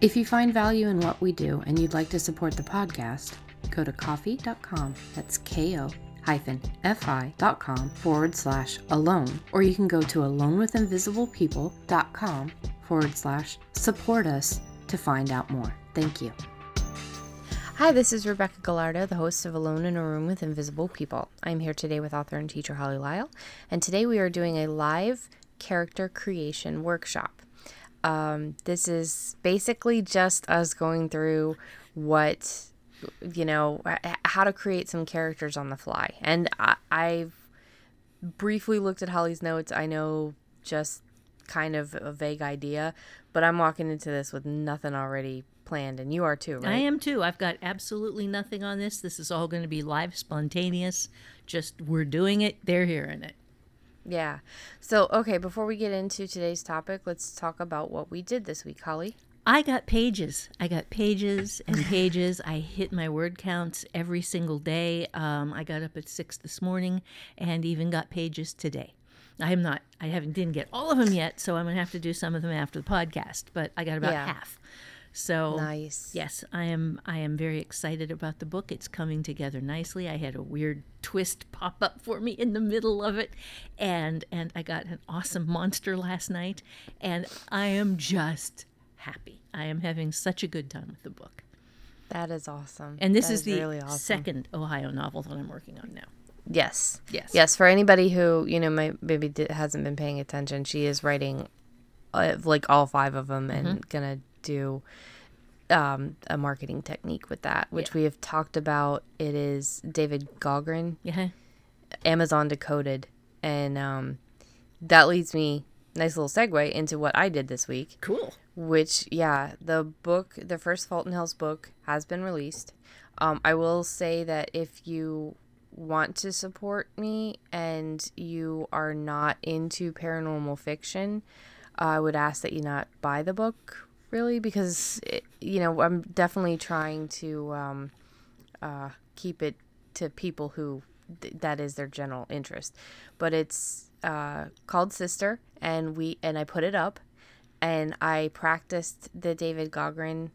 If you find value in what we do and you'd like to support the podcast, go to ko-fi.com. That's ko hyphen fi.com forward slash alone, or you can go to alonewithinvisiblepeople.com forward slash support us to find out more. Thank you. Hi, this is Rebecca Gallardo, the host of Alone in a Room with Invisible People. I'm here today with author and teacher Holly Lisle, and today we are doing a live character creation workshop. Um, this is basically just us going through what, you know, how to create some characters on the fly. And I, I've briefly looked at Holly's notes. I know just kind of a vague idea, but I'm walking into this with nothing already planned, and you are too, right? I am too. I've got absolutely nothing on this. This is all going to be live, spontaneous. Just we're doing it, they're hearing it. Yeah. So, okay, before we get into today's topic, let's talk about what we did this week, Holly. I got pages. I got pages and pages. I hit my word counts every single day. Um, I got up at six this morning and even got pages today. I am not. I haven't didn't get all of them yet, so I'm gonna have to do some of them after the podcast. But I got about Yeah. half. So Nice. Yes, I am. I am very excited about the book. It's coming together nicely. I had a weird twist pop up for me in the middle of it, and and I got an awesome monster last night, and I am just happy. I am having such a good time with the book. That is awesome. And this is the really awesome. second Ohio novel that I'm working on now. Yes. Yes. Yes. For anybody who you know may, maybe hasn't been paying attention, she is writing uh, like all five of them and Mm-hmm. gonna do um, a marketing technique with that, which we have talked about. It is David Gaughran, Yeah. Amazon Decoded, and um, that leads me nice little segue into what I did this week. Cool. which yeah the book the first fulton hills book has been released um, i will say that if you want to support me and you are not into paranormal fiction i would ask that you not buy the book really because it, you know i'm definitely trying to um, uh, keep it to people who th- that is their general interest but it's uh, called sister and we and i put it up and I practiced the David Gaughran,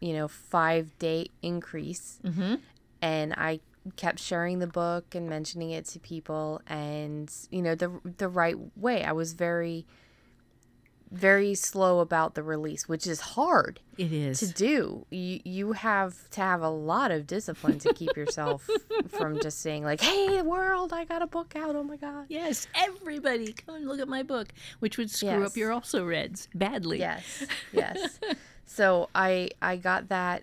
you know, five day increase. Mm-hmm. And I kept sharing the book and mentioning it to people, and you know, the the right way. I was very, very slow about the release, which is hard It is. to do. You you have to have a lot of discipline to keep yourself from just saying like, "Hey, world, I got a book out! Oh my god!" Yes, everybody, come and look at my book, which would screw Yes. up your also reds badly. Yes, yes. so I I got that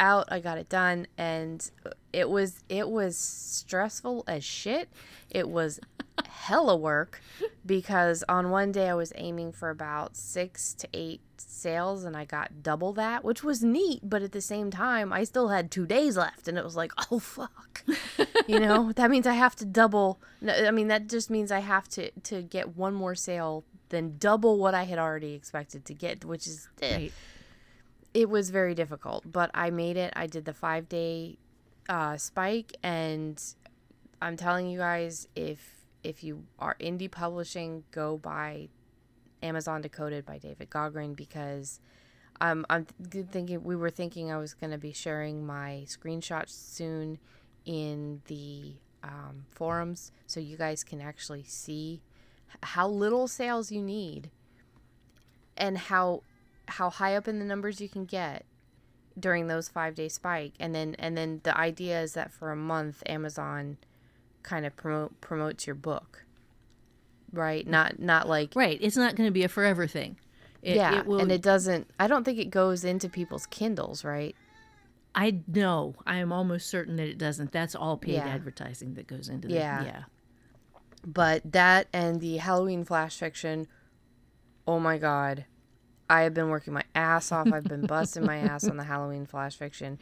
out. I got it done, and it was it was stressful as shit. It was hella work because on one day I was aiming for about six to eight sales, and I got double that, which was neat. But at the same time, I still had two days left, and it was like, oh fuck, you know that means I have to double. I mean that just means I have to to get one more sale than double what I had already expected to get, which is eh, Right. It was very difficult, but I made it. I did the five day uh, spike, and I'm telling you guys, if if you are indie publishing, go buy Amazon Decoded by David Gaughran because um, I'm th- thinking we were thinking I was going to be sharing my screenshots soon in the um, forums, so you guys can actually see how little sales you need and how how high up in the numbers you can get during those five day spike and then and then the idea is that for a month amazon kind of promote promotes your book right not not like Right. It's not going to be a forever thing. It, yeah It will, and it doesn't i don't think it goes into people's kindles right I know. I am almost certain that it doesn't. That's all paid Yeah. advertising that goes into Yeah. that. Yeah. but that and the halloween flash fiction oh my god i have been working my ass off i've been busting my ass on the halloween flash fiction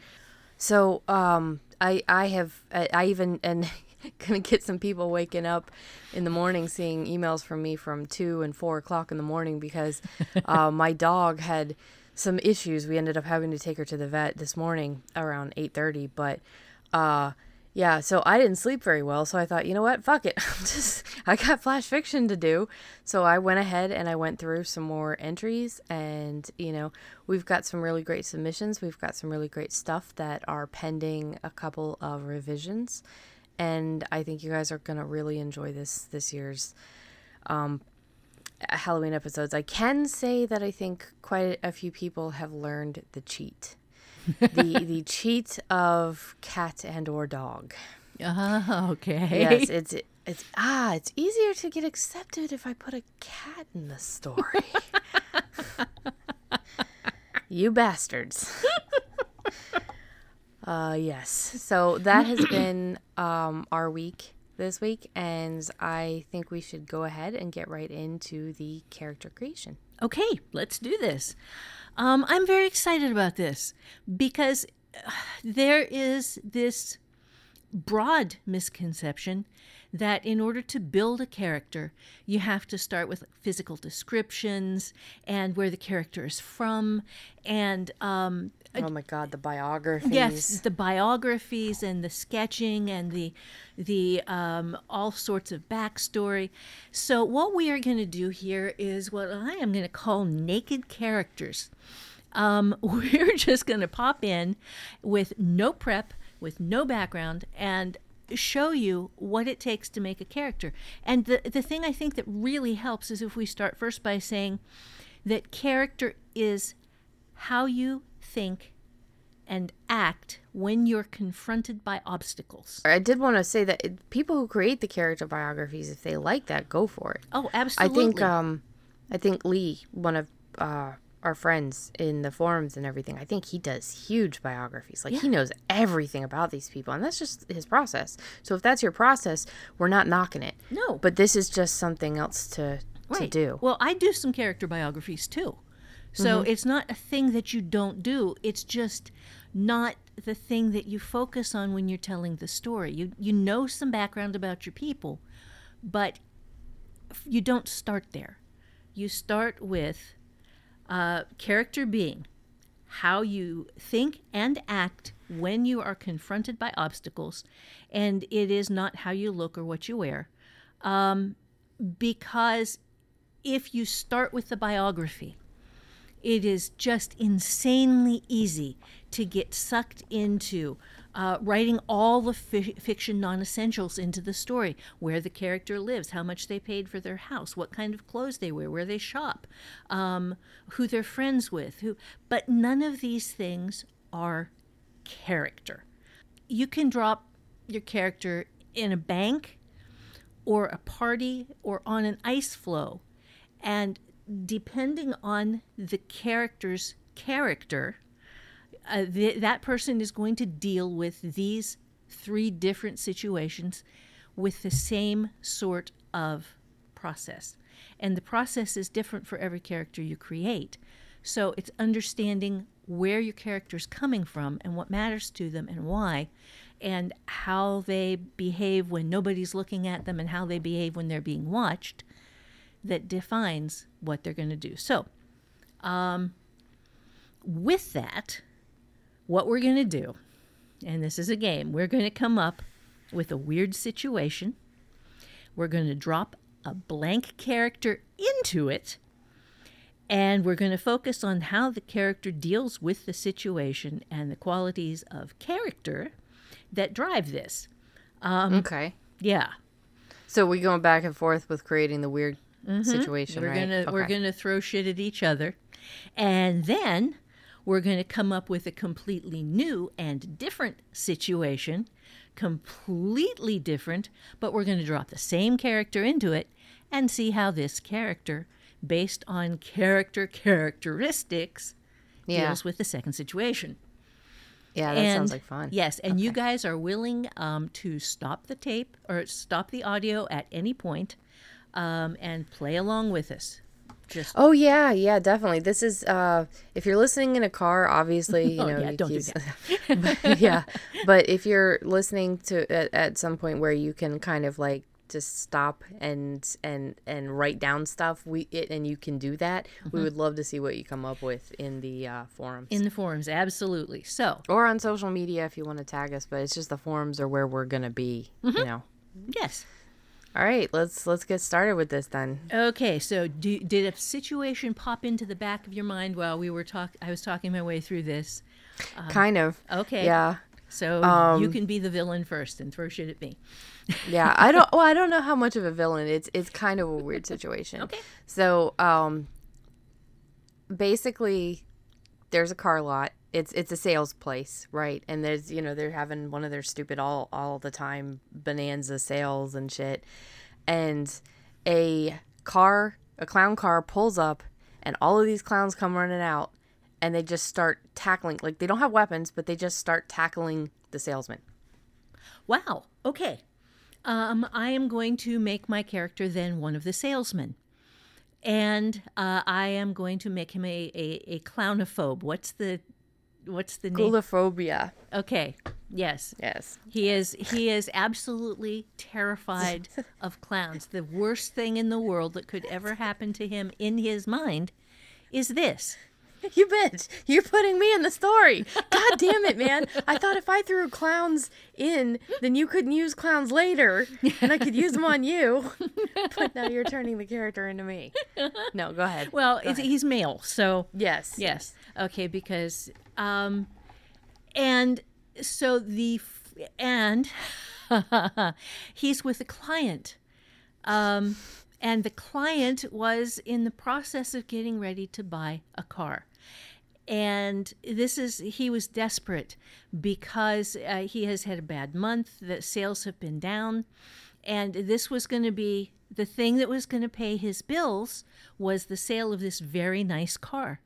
So, um, I I have I, I even and gonna get some people waking up in the morning seeing emails from me from two and four o'clock in the morning because uh, my dog had some issues. We ended up having to take her to the vet this morning around eight thirty, but uh, yeah, so I didn't sleep very well. So I thought, you know what, fuck it, I'm just I got flash fiction to do. So I went ahead and I went through some more entries, and you know, we've got some really great submissions. We've got some really great stuff that are pending a couple of revisions, and I think you guys are gonna really enjoy this this year's um, Halloween episodes. I can say that I think quite a few people have learned the cheat the the cheat of cat and or dog. Oh, okay. Yes, it's it's ah, it's easier to get accepted if I put a cat in the story. you bastards. uh yes. So that has been um our week this week and I think we should go ahead and get right into the character creation. Okay, let's do this. Um, I'm very excited about this because uh, there is this broad misconception that in order to build a character, you have to start with physical descriptions and where the character is from, and um, oh my god, the biographies. Yes, the biographies and the sketching and the the um, all sorts of backstory. So what we are going to do here is what I am going to call naked characters. Um, we're just going to pop in with no prep, with no background, and show you what it takes to make a character. And the the thing I think that really helps is if we start first by saying that character is how you think and act when you're confronted by obstacles. I did want to say that it, people who create the character biographies, if they like that, go for it. Oh, absolutely. I think um, I think Lee, one of uh, our friends in the forums and everything, I think he does huge biographies. Like he knows everything about these people, and that's just his process. So if that's your process, we're not knocking it. No. But this is just something else to to do. Well, I do some character biographies too. So Mm-hmm. it's not a thing that you don't do. It's just not the thing that you focus on when you're telling the story. You you know some background about your people, but you don't start there. You start with uh, character being how you think and act when you are confronted by obstacles, and it is not how you look or what you wear. Um, because if you start with the biography, it is just insanely easy to get sucked into uh, writing all the fi- fiction non essentials into the story where the character lives, how much they paid for their house, what kind of clothes they wear, where they shop, um, who they're friends with. Who, but none of these things are character. You can drop your character in a bank or a party or on an ice floe. And depending on the character's character, uh, th- that person is going to deal with these three different situations with the same sort of process. And the process is different for every character you create. So it's understanding where your character is coming from and what matters to them and why, and how they behave when nobody's looking at them and how they behave when they're being watched that defines what they're going to do. So, um, with that, what we're going to do, and this is a game, we're going to come up with a weird situation. We're going to drop a blank character into it, and we're going to focus on how the character deals with the situation and the qualities of character that drive this. Um, okay. Yeah. So we're going back and forth with creating the weird situation, We're right? gonna we're gonna throw shit at each other, and then we're gonna come up with a completely new and different situation, completely different, but we're gonna drop the same character into it and see how this character, based on character characteristics, Yeah. deals with the second situation. Yeah, that sounds like fun. Yes, and you guys are willing um, to stop the tape or stop the audio at any point um, and play along with us. Just Oh yeah, yeah, definitely. This is uh if you're listening in a car, obviously, you Oh, know, yeah, you don't do use- but, yeah. But if you're listening to at, at some point where you can kind of like just stop and and and write down stuff, we it, and you can do that. We would love to see what you come up with in the uh, forums. in the forums, absolutely. So or on social media if you want to tag us, but it's just the forums are where we're gonna be, you know. yes. All right, let's let's get started with this then. Okay, so do, did a situation pop into the back of your mind while we were talk? I was talking my way through this. kind of. Okay. Yeah. So Um, you can be the villain first and throw shit at me. Yeah, I don't. Well, I don't know how much of a villain. It's it's kind of a weird situation. Okay. So, um, basically, there's a car lot. It's it's a sales place, right? And there's you know they're having one of their stupid all all the time bonanza sales and shit, and a car, a clown car, pulls up, and all of these clowns come running out, and they just start tackling. Like they don't have weapons, but they just start tackling the salesman. Wow. Okay. Um, I am going to make my character then one of the salesmen. And uh, I am going to make him a, a, a clownophobe. What's the what's the name? Coulrophobia. Okay. Yes. Yes. He is he is absolutely terrified of clowns. The worst thing in the world that could ever happen to him in his mind is this. You bitch. You're putting me in the story. God damn it, man. I thought if I threw clowns in, then you couldn't use clowns later and I could use them on you. But now you're turning the character into me. No, go ahead. Well, it's, he's male, so Yes. Yes. Okay, because um and so the f- and he's with a client. Um and the client was in the process of getting ready to buy a car. And this is he was desperate because uh, he has had a bad month, the sales have been down, and this was going to be the thing that was going to pay his bills was the sale of this very nice car.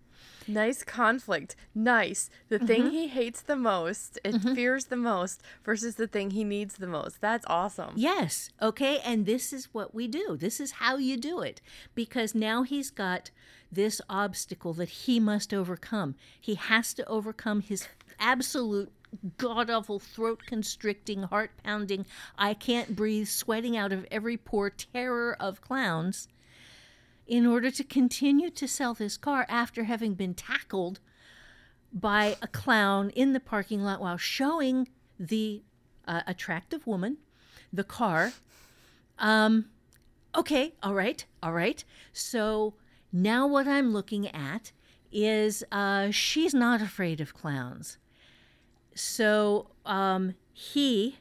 Nice conflict. Nice. The thing he hates the most and fears the most versus the thing he needs the most. That's awesome. Yes. Okay. And this is what we do. This is how you do it. Because now he's got this obstacle that he must overcome. He has to overcome his absolute god awful throat constricting, heart pounding, I can't breathe, sweating out of every pore terror of clowns in order to continue to sell this car after having been tackled by a clown in the parking lot while showing the uh, attractive woman the car. Um, okay, all right, all right. So now what I'm looking at is uh, she's not afraid of clowns. So um, he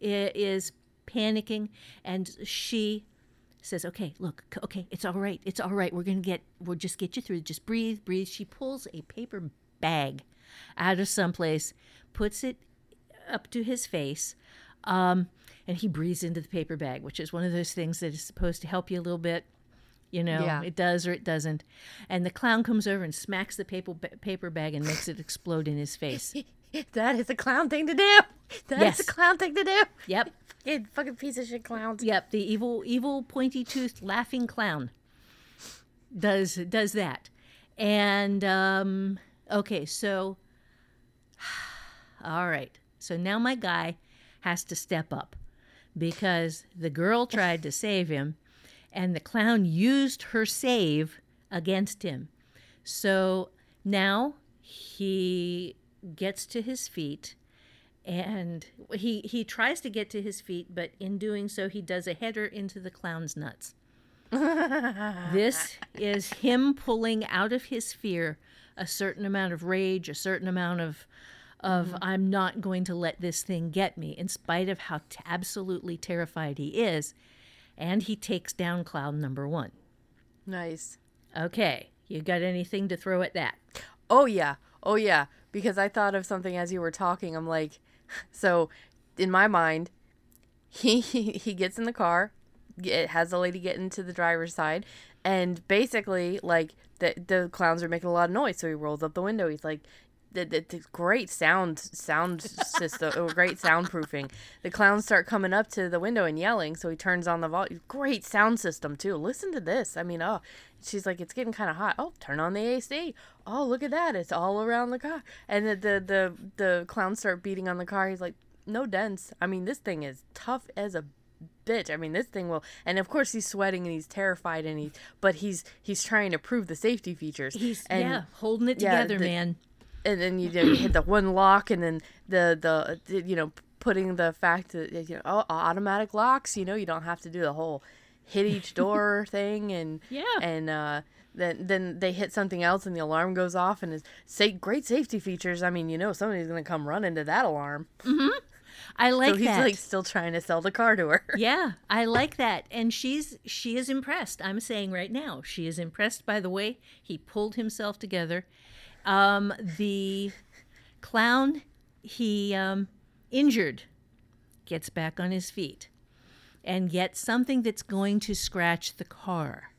is panicking, and she says, "Okay, look, okay, it's all right, it's all right. We're gonna get, we'll just get you through. Just breathe, breathe." She pulls a paper bag out of someplace, puts it up to his face, um, and he breathes into the paper bag, which is one of those things that is supposed to help you a little bit. You know, Yeah. it does or it doesn't. And the clown comes over and smacks the paper paper bag and makes it explode in his face. That is a clown thing to do. That is Yes. a clown thing to do. Yep, Fucking, fucking piece of shit clowns. yep. The evil, evil, pointy-toothed, laughing clown does does that. And um, okay, so all right. So now my guy has to step up because the girl tried to save him, and the clown used her save against him. So now he gets to his feet and he he tries to get to his feet but in doing so he does a header into the clown's nuts. This is him pulling out of his fear a certain amount of rage a certain amount of of mm-hmm. i'm not going to let this thing get me in spite of how t- absolutely terrified he is and he takes down clown number one Nice. okay you got anything to throw at that Oh yeah. Oh yeah. Because I thought of something as you were talking. I'm like, so in my mind, he he gets in the car, it has the lady get into the driver's side, and basically like the the clowns are making a lot of noise. So he rolls up the window. He's like, the, the, the great sound sound system or great soundproofing. The clowns start coming up to the window and yelling, so he turns on the volume. Great sound system too. Listen to this. I mean, oh, she's like, it's getting kind of hot. Oh, turn on the AC. Oh, look at that. It's all around the car. And the the the, the clowns start beating on the car. He's like, no dents. I mean, this thing is tough as a bitch. I mean, this thing will. And of course, he's sweating and he's terrified and he, but he's he's trying to prove the safety features. He's and, yeah, holding it yeah, together, the- man. And then you, you hit the one lock and then the the you know putting the fact that you know oh, automatic locks you know you don't have to do the whole hit each door thing and Yeah. and uh then then they hit something else and the alarm goes off and it's say great safety features i mean you know somebody's gonna come run into that alarm I like so he's that. like still trying to sell the car to her Yeah, I like that. And she's she is impressed. I'm saying right now, she is impressed by the way he pulled himself together. Um, the clown he um, injured gets back on his feet and gets something that's going to scratch the car.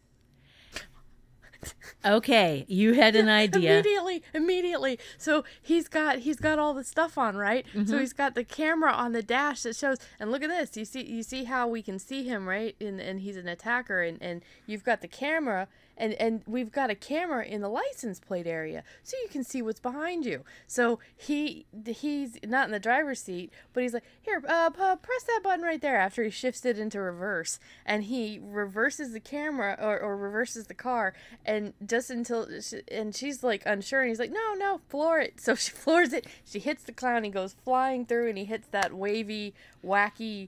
Okay, you had an idea. immediately immediately so he's got he's got all the stuff on right Mm-hmm. so he's got the camera on the dash that shows and look at this you see you see how we can see him right and and he's an attacker and and you've got the camera and and we've got a camera in the license plate area so you can see what's behind you so he he's not in the driver's seat but he's like here uh press that button right there after he shifts it into reverse and he reverses the camera or, or reverses the car and just until sh and she's like unsure and he's like no no floor it so she floors it she hits the clown he goes flying through and he hits that wavy wacky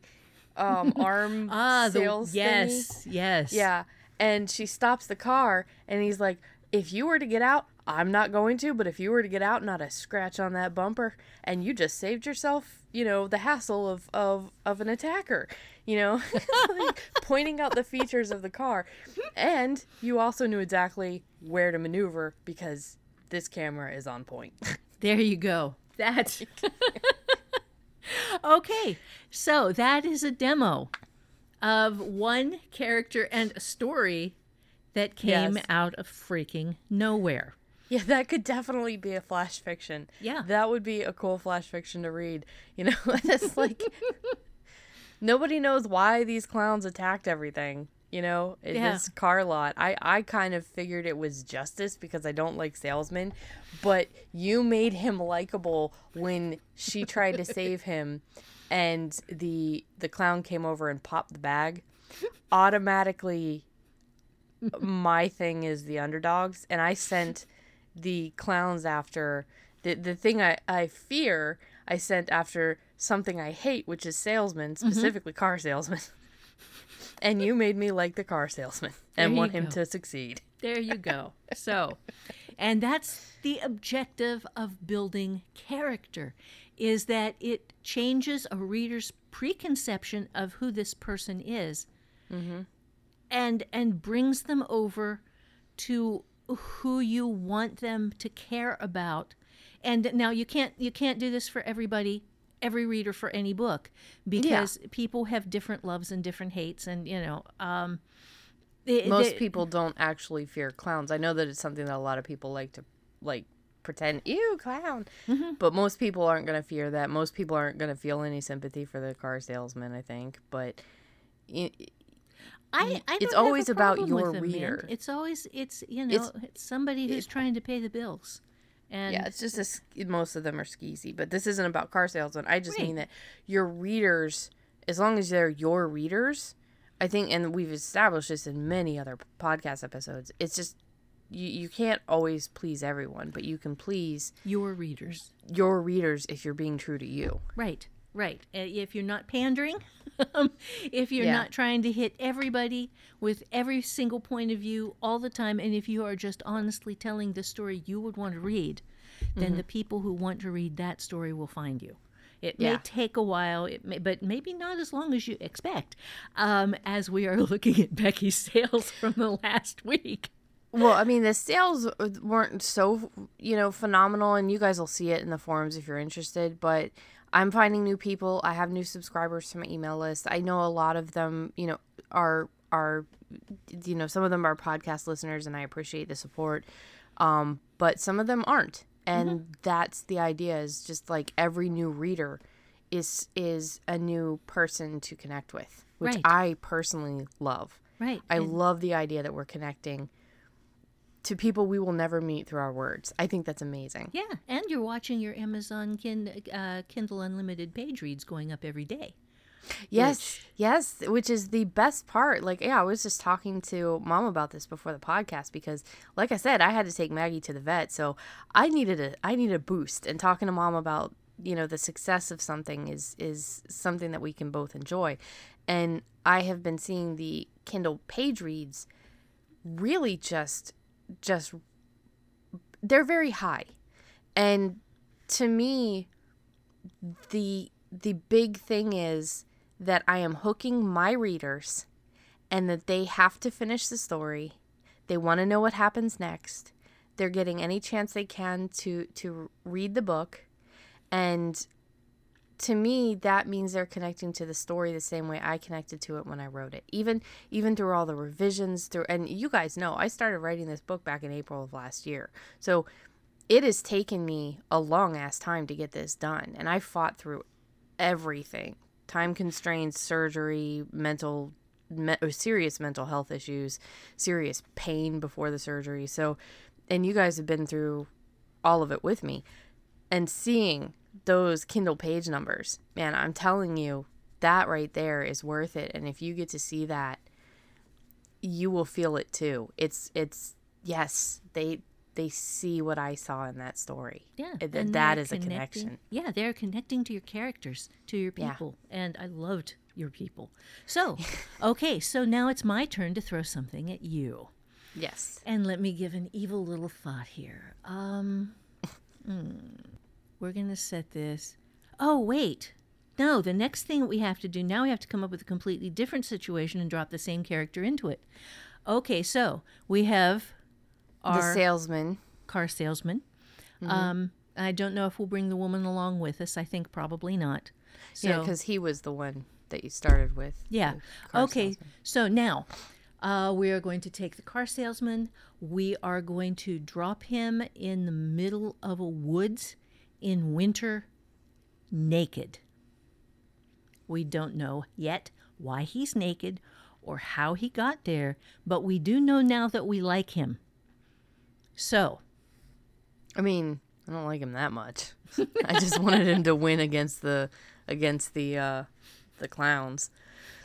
um arm Ah, the sales thingy. yes, yes. Yeah. And she stops the car and he's like, if you were to get out, I'm not going to, but if you were to get out, not a scratch on that bumper, and you just saved yourself, you know, the hassle of of, of an attacker, you know, like pointing out the features of the car. And you also knew exactly where to maneuver because this camera is on point. There you go. That's okay. So that is a demo of one character and a story that came Yes. out of freaking nowhere. Yeah, that could definitely be a flash fiction. Yeah. That would be a cool flash fiction to read. You know, it's like nobody knows why these clowns attacked everything. You know, in Yeah. this car lot. I, I kind of figured it was justice because I don't like salesmen, but you made him likable when she tried to save him and the the clown came over and popped the bag. Automatically my thing is the underdogs and i sent the clowns after the, the thing I, I fear i sent after something i hate which is salesmen mm-hmm. specifically car salesmen and you made me like the car salesman and want him go. to succeed There you go. So, and that's the objective of building character is that it changes a reader's preconception of who this person is and and brings them over to who you want them to care about. And now you can't you can't do this for everybody every reader for any book because people have different loves and different hates and you know um they- most they- people don't actually fear clowns. I know that it's something that a lot of people like to like pretend ew clown Mm-hmm. but most people aren't going to fear that most people aren't going to feel any sympathy for the car salesman i think but y- I, I it's always about your with them, man. reader. It's always it's you know It's- it's, somebody who's trying to pay the bills, and yeah it's just a, most of them are skeezy but this isn't about car salesmen i just Right. mean that your readers as long as they're your readers i think and we've established this in many other podcast episodes it's just you, you can't always please everyone but you can please your readers. your readers if you're being true to you Right, right. Uh, If you're not pandering, um, if you're Yeah. not trying to hit everybody with every single point of view all the time, and if you are just honestly telling the story you would want to read, then Mm-hmm. the people who want to read that story will find you. It Yeah. may take a while, it may, but maybe not as long as you expect. Um, as we are looking at Becky's sales from the last week. Well, I mean, the sales weren't so, you know, phenomenal, and you guys will see it in the forums if you're interested. But I'm finding new people. I have new subscribers to my email list. I know a lot of them, you know, are are, you know, some of them are podcast listeners, and I appreciate the support. Um, but some of them aren't, and that's the idea is just like every new reader is is a new person to connect with which Right. i personally love Right. i and- love the idea that we're connecting to people we will never meet through our words i think that's amazing yeah, and you're watching your Amazon kin, uh, Kindle Unlimited page reads going up every day. Yes, yes, which is the best part. Like, yeah, I was just talking to mom about this before the podcast because, like I said, I had to take Maggie to the vet, so I needed a I needed a boost. And talking to mom about you know the success of something is is something that we can both enjoy. And I have been seeing the Kindle page reads really just just they're very high, and to me, the the big thing is that I am hooking my readers and that they have to finish the story. They want to know what happens next. They're getting any chance they can to to read the book and to me that means they're connecting to the story the same way I connected to it when I wrote it. Even even through all the revisions through and you guys know I started writing this book back in April of last year. So it has taken me a long ass time to get this done and I fought through everything time constraints surgery mental me- oh, serious mental health issues serious pain before the surgery so and you guys have been through all of it with me and seeing those kindle page numbers. Man i'm telling you that right there is worth it. And if you get to see that you will feel it too. It's it's yes they they see what i saw in that story. Yeah, Th- and that they're a connection. Yeah, they're connecting to your characters, to your Yeah. people, and I loved your people. So, okay, so now it's my turn to throw something at you, yes. And let me give an evil little thought here. Um, hmm, we're gonna set this. Oh wait, no. The next thing we have to do now, we have to come up with a completely different situation and drop the same character into it. Okay, so we have the our salesman car salesman. Mm-hmm. Um, I don't know if we'll bring the woman along with us. I think probably not. So, yeah because he was the one that you started with yeah. Okay. salesman. So now uh, we are going to take the car salesman. We are going to drop him in the middle of a woods in winter, naked. We don't know yet why he's naked or how he got there, but we do know now that we like him. So, I mean, I don't like him that much. I just wanted him to win against the against the uh the clowns.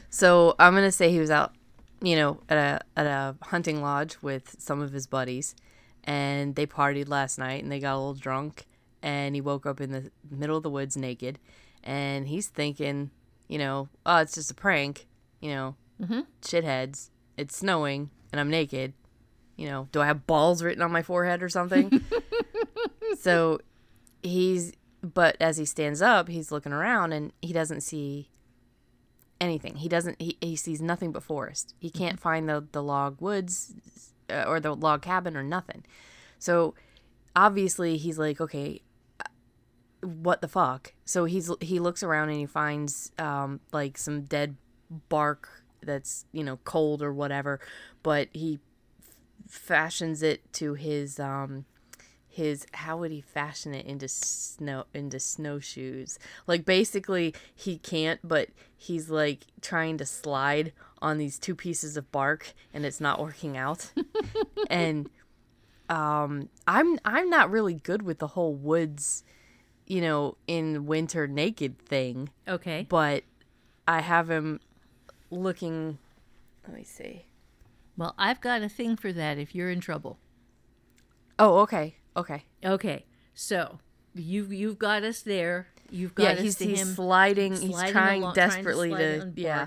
So I'm gonna say he was out, you know, at a at a hunting lodge with some of his buddies, and they partied last night and they got a little drunk, and he woke up in the middle of the woods naked, and he's thinking, you know, oh, it's just a prank, you know, shitheads. It's snowing and I'm naked. You know, do I have balls written on my forehead or something? so he's but as he stands up he's looking around and he doesn't see anything he doesn't he, he sees nothing but forest he can't find the the log woods uh, or the log cabin or nothing so obviously he's like okay what the fuck? So he's he looks around and he finds um like some dead bark that's you know cold or whatever but he fashions it to his um his how would he fashion it into snow into snowshoes? Like basically he can't but he's like trying to slide on these two pieces of bark and it's not working out. And um i'm i'm not really good with the whole woods you know in winter naked thing. Okay. but i have him looking let me see. Well, I've got a thing for that if you're in trouble. oh okay. Okay. Okay, so you've you've got us there. You've got yeah us he's, he's him. sliding he's trying along- desperately trying to, to, yeah.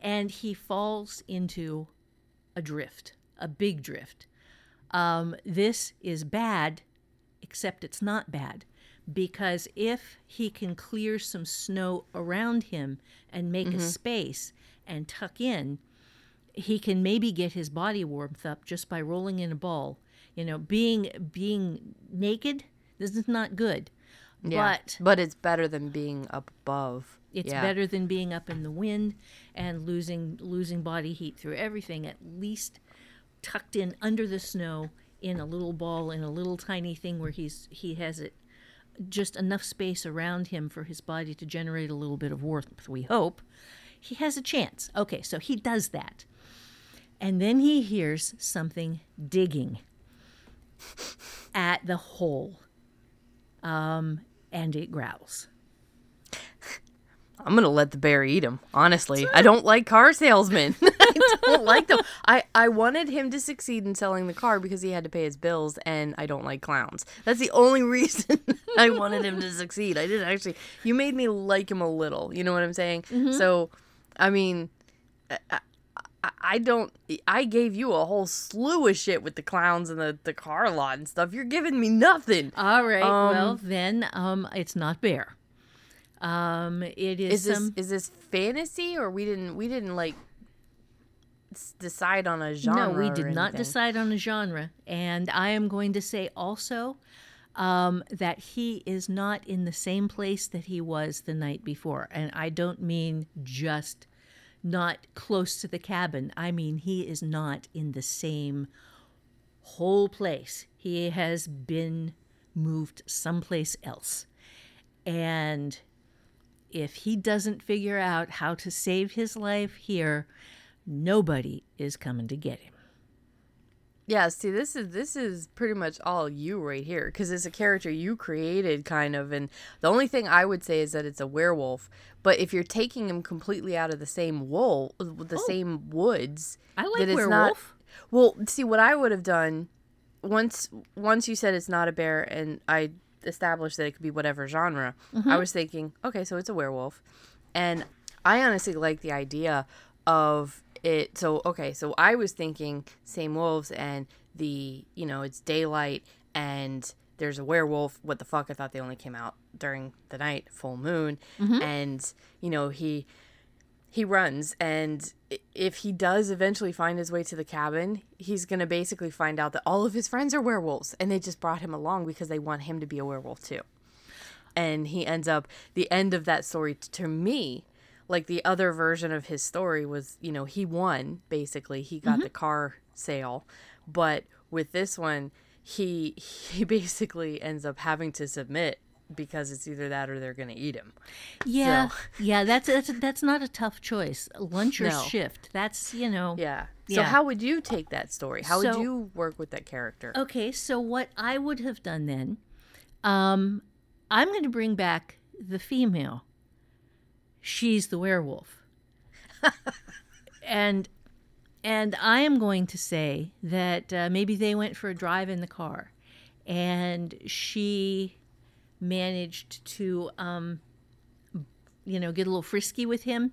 and he falls into a drift, a big drift. Um, this is bad, except it's not bad, because if he can clear some snow around him and make Mm-hmm. a space and tuck in, he can maybe get his body warmth up just by rolling in a ball. You know, being being naked, this is not good. Yeah, But but it's better than being up above. it's yeah. better than being up in the wind and losing losing body heat through everything. At least tucked in under the snow in a little ball in a little tiny thing where he's he has it just enough space around him for his body to generate a little bit of warmth, we hope, he has a chance. Okay, so he does that. And then he hears something digging at the hole. Um, and it growls. I'm gonna let the bear eat him. Honestly, I don't like car salesmen. I don't like them. I I wanted him to succeed in selling the car because he had to pay his bills, and I don't like clowns. That's the only reason I wanted him to succeed. I didn't actually. You made me like him a little. You know what I'm saying? So, I mean, I, I, don't. I gave you a whole slew of shit with the clowns and the the car lot and stuff. You're giving me nothing. All right. well, then um, it's not bear. Um, it is, Is this some. is this fantasy or we didn't we didn't like decide on a genre? no, we did not anything? decide on a genre, and I am going to say also um, that he is not in the same place that he was the night before, and I don't mean just not close to the cabin. I mean he is not in the same whole place. He has been moved someplace else, and if he doesn't figure out how to save his life here, nobody is coming to get him. Yeah, see, this is this is pretty much all you right here because it's a character you created, kind of. And the only thing I would say is that it's a werewolf. But if you're taking him completely out of the same wool, the same woods, Oh. I like werewolf. not. Well, see, what I would have done once once you said it's not a bear, and I established that it could be whatever genre. Mm-hmm. I was thinking, okay, so it's a werewolf, and I honestly like the idea of it. So okay, so I was thinking same wolves, and the you know it's daylight, and there's a werewolf. What the fuck? I thought they only came out during the night, full moon, mm-hmm. and you know he he runs and if he does eventually find his way to the cabin he's going to basically find out that all of his friends are werewolves and they just brought him along because they want him to be a werewolf too and he ends up the end of that story to me like the other version of his story was you know he won basically he got the car sale but with this one he he basically ends up having to submit because it's either that or they're going to eat him Yeah, yeah, that's, that's that's not a tough choice. Lunch or No. shift. That's you know. Yeah. So Yeah. how would you take that story? How would you work with that character? Okay, so what I would have done then, um, I'm going to bring back the female. She's the werewolf, and and I am going to say that uh, maybe they went for a drive in the car, and she managed to, um, you know, get a little frisky with him,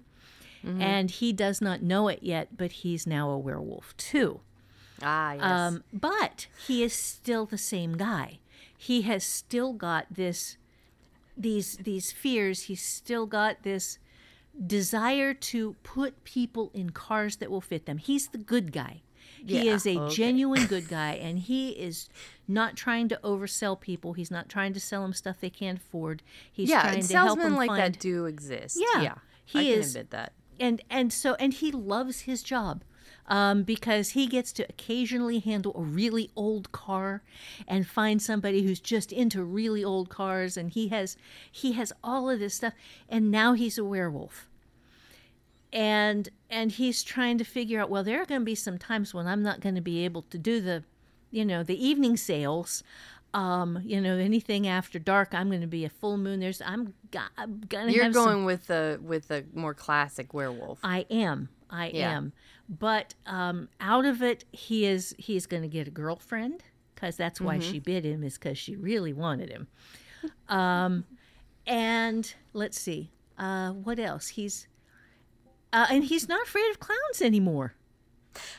and he does not know it yet, but he's now a werewolf too. Ah, yes. Um, but he is still the same guy. He has still got this these these fears. He's still got this desire to put people in cars that will fit them. He's the good guy. He Yeah, is a okay. genuine good guy and he is not trying to oversell people. He's not trying to sell them stuff they can't afford. He's yeah, trying to help salesmen them like find that do exist. Yeah, yeah. he I can is- admit that. and and so and he loves his job um, because he gets to occasionally handle a really old car and find somebody who's just into really old cars and he has he has all of this stuff and now he's a werewolf and and he's trying to figure out well there are going to be some times when i'm not going to be able to do the you know the evening sales um you know anything after dark i'm going to be a full moon there's i'm, I'm gonna You're have some going with the with the more classic werewolf. I am. I Yeah. am. But um, out of it, he is he's going to get a girlfriend because that's why Mm-hmm. she bid him is because she really wanted him. Um, and let's see, uh, what else? He's uh, and he's not afraid of clowns anymore.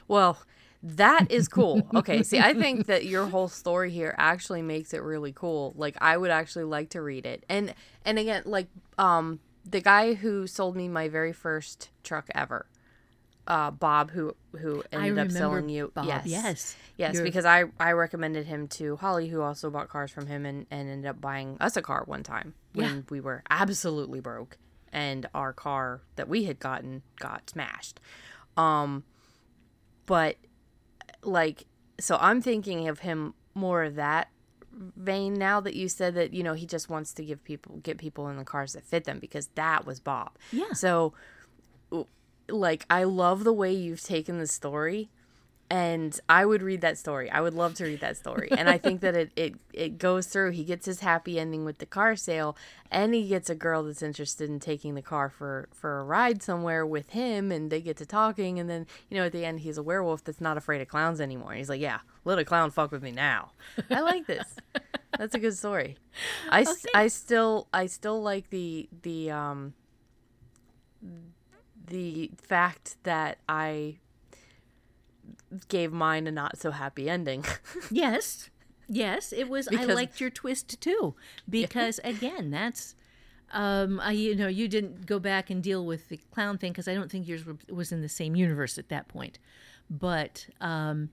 Well, that is cool. Okay, see, I think that your whole story here actually makes it really cool. Like I would actually like to read it. And and again, like um the guy who sold me my very first truck ever. Uh, Bob, who who ended up selling you, Bob, yes, yes. yes, You're- because I I recommended him to Holly, who also bought cars from him, and and ended up buying us a car one time when Yeah. we were absolutely broke, and our car that we had gotten got smashed. Um, but like so I'm thinking of him more of that vein now that you said that you know he just wants to give people get people in the cars that fit them because that was Bob. Yeah. So like I love the way you've taken the story and I would read that story. I would love to read that story. And I think that it, it it goes through. He gets his happy ending with the car sale and he gets a girl that's interested in taking the car for for a ride somewhere with him and they get to talking and then, you know, at the end he's a werewolf that's not afraid of clowns anymore. He's like, "Yeah, let a clown fuck with me now." I like this. That's a good story. I I still I still like the the um the fact that I gave mine a not so happy ending. Yes. Yes, it was. I liked your twist too, because again, that's. Um, I you know you didn't go back and deal with the clown thing because I don't think yours was in the same universe at that point, but um,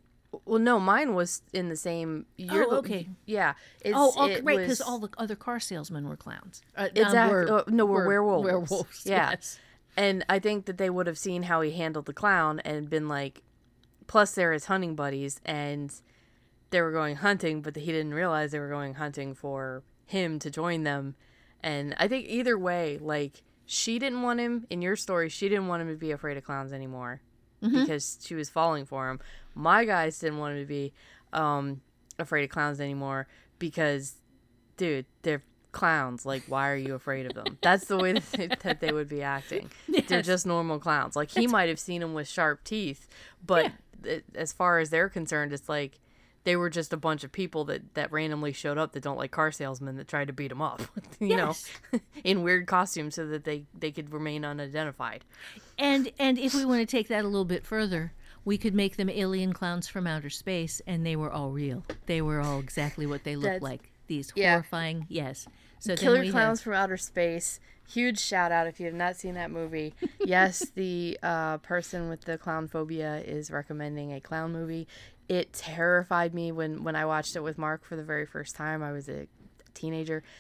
well, no, mine was in the same. You're Oh, the- okay. Yeah. It's, oh, oh it right, because all the other car salesmen were clowns. Uh, um, Exactly. were- uh, no, we're, were werewolves. Werewolves. Yeah. Yes. And I think that they would have seen how he handled the clown and been like, plus they're his hunting buddies, and they were going hunting, but he didn't realize they were going hunting for him to join them. And I think either way, like she didn't want him in your story. She didn't want him to be afraid of clowns anymore because she was falling for him. My guys didn't want him to be um, afraid of clowns anymore because, dude, they're clowns. Like, why are you afraid of them? That's the way that they, that they would be acting. They're just normal clowns. Like he might have seen them with sharp teeth, but it, as far as they're concerned, it's like they were just a bunch of people that that randomly showed up that don't like car salesmen that tried to beat them up, you Yes. know, in weird costumes so that they they could remain unidentified. And and if we want to take that a little bit further, we could make them alien clowns from outer space, and they were all real. They were all exactly what they looked like. These yeah. horrifying, yes. So Killer we had- Clowns from Outer Space. Huge shout out if you have not seen that movie. yes, the uh, person with the clown phobia is recommending a clown movie. It terrified me when when I watched it with Mark for the very first time. I was a teenager.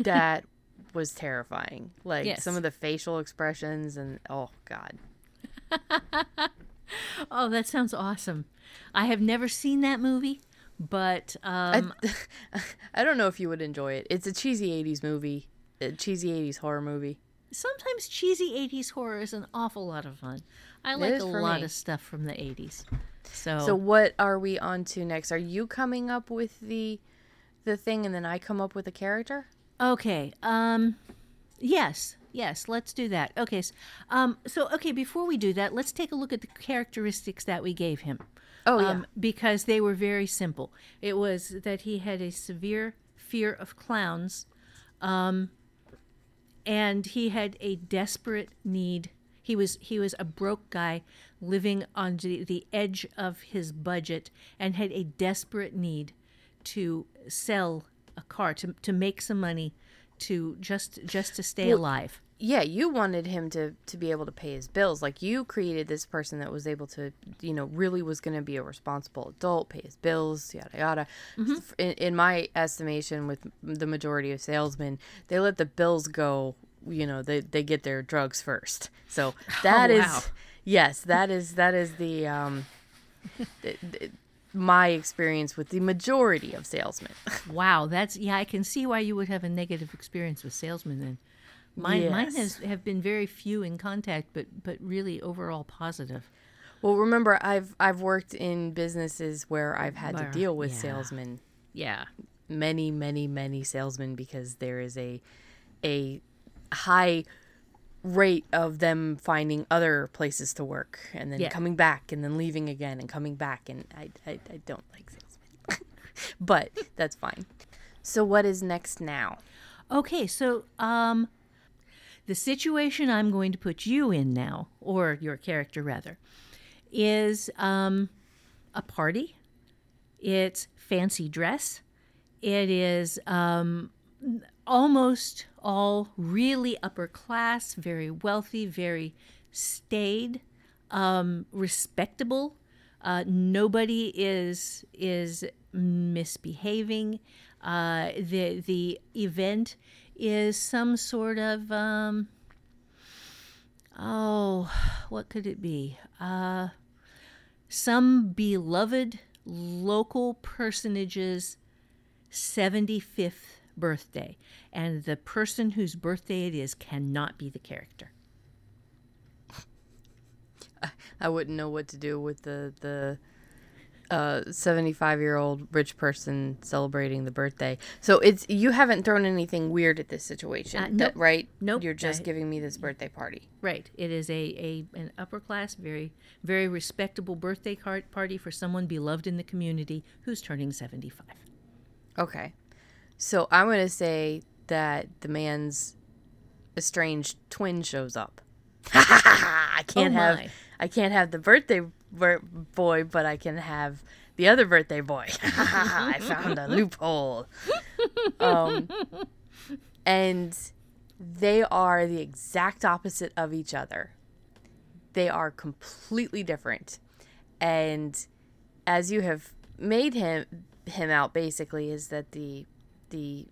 That was terrifying. Like Yes. some of the facial expressions and oh god. Oh, that sounds awesome. I have never seen that movie, but um, I don't know if you would enjoy it. It's a cheesy 80s movie. A cheesy 80s horror movie. sometimes cheesy 80s horror is an awful lot of fun. I like a lot me. of stuff from the 80s. So, So what are we on to next? Are you coming up with the the thing and then I come up with a character? okay. Um yes. Yes, let's do that. Okay. s- Um so okay, before we do that, let's take a look at the characteristics that we gave him. Oh yeah. um, because they were very simple. It was that he had a severe fear of clowns, um, and he had a desperate need. He was he was a broke guy living on the, the edge of his budget and had a desperate need to sell a car to to make some money to just just to stay alive. Yeah, you wanted him to to be able to pay his bills. Like you created this person that was able to, you know, really was going to be a responsible adult, pay his bills, yada yada. F- In, in my estimation, with the majority of salesmen, they let the bills go. You know, they they get their drugs first. So that is wow. yes, that is that is the um, th- th- my experience with the majority of salesmen. Wow, that's yeah. I can see why you would have a negative experience with salesmen. Then, mine mine has have been very few in contact, but but really overall positive. Well, remember, I've I've worked in businesses where I've had to deal with yeah. salesmen, Yeah, many, many, many salesmen, because there is a a high rate of them finding other places to work and then Yeah. coming back and then leaving again and coming back, and I I, I don't like salesmen, but that's fine. So what is next now? Okay, so um, the situation I'm going to put you in now, or your character rather, is um, a party. It's fancy dress. It is um, almost all really upper class, very wealthy, very staid, um, respectable. Uh, nobody is is misbehaving. Uh, the the event is some sort of um, oh, what could it be? Uh, some beloved local personage's 75th birthday, and the person whose birthday it is cannot be the character. I wouldn't know what to do with the the uh 75 year old rich person celebrating the birthday. So it's you haven't thrown anything weird at this situation, Uh, nope. right? Nope. You're just I- giving me this birthday party. Right. It is a, a an upper class, very very respectable birthday card party for someone beloved in the community who's turning 75. Okay. So I'm going to say that the man's estranged twin shows up. I can't Oh have. I can't have the birthday boy, but I can have the other birthday boy. I found a loophole. Um, and they are the exact opposite of each other. They are completely different. And as you have made him him out basically is that the the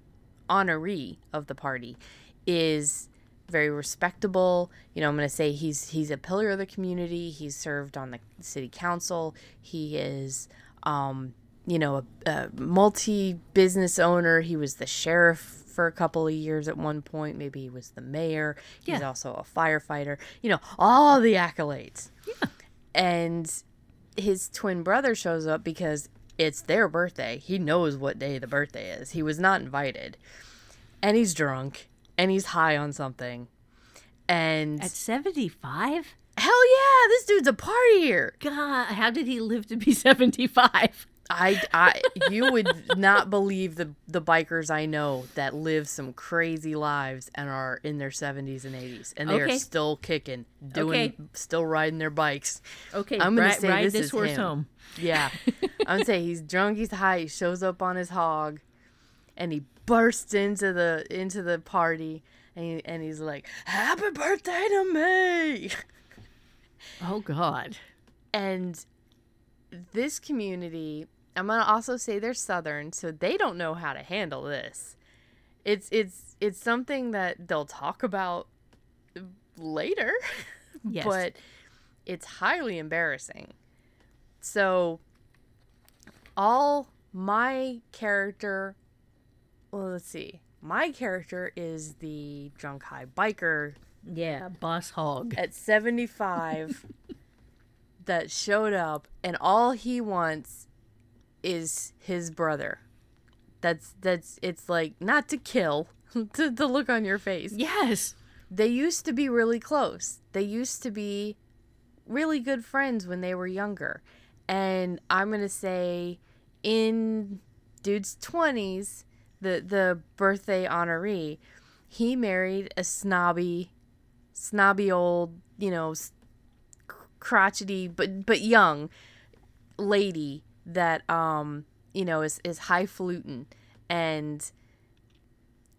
honoree of the party is very respectable. You know, I'm going to say he's he's a pillar of the community. He's served on the city council. He is um, you know, a, a multi business owner. He was the sheriff for a couple of years at one point. Maybe he was the mayor. He's Yeah. also a firefighter. You know, all the accolades. Yeah. And his twin brother shows up because it's their birthday. He knows what day the birthday is. He was not invited. And he's drunk and he's high on something. And At 75? hell yeah, this dude's a partier. God, how did he live to be 75? I, I, you would not believe the the bikers I know that live some crazy lives and are in their seventies and eighties, and they are still kicking, doing, Okay. still riding their bikes. Okay, I'm gonna ri- say ride this this, is horse him. home. Yeah, I'm gonna say he's drunk, he's high, he shows up on his hog, and he bursts into the into the party, and he, and he's like, "Happy birthday to me!" Oh, God. and this community i'm gonna also say they're southern so they don't know how to handle this it's it's it's something that they'll talk about later Yes. but it's highly embarrassing so all my character well let's see. My character is the drunk high biker yeah, boss Hogg. at 75 that showed up and all he wants is his brother. That's that's it's like not to kill to the look on your face. Yes. they used to be really close. They used to be really good friends when they were younger. And i'm gonna say in dude's 20s the the birthday honoree he married a snobby snobby old you know crotchety but but young lady that um you know is is highfalutin. And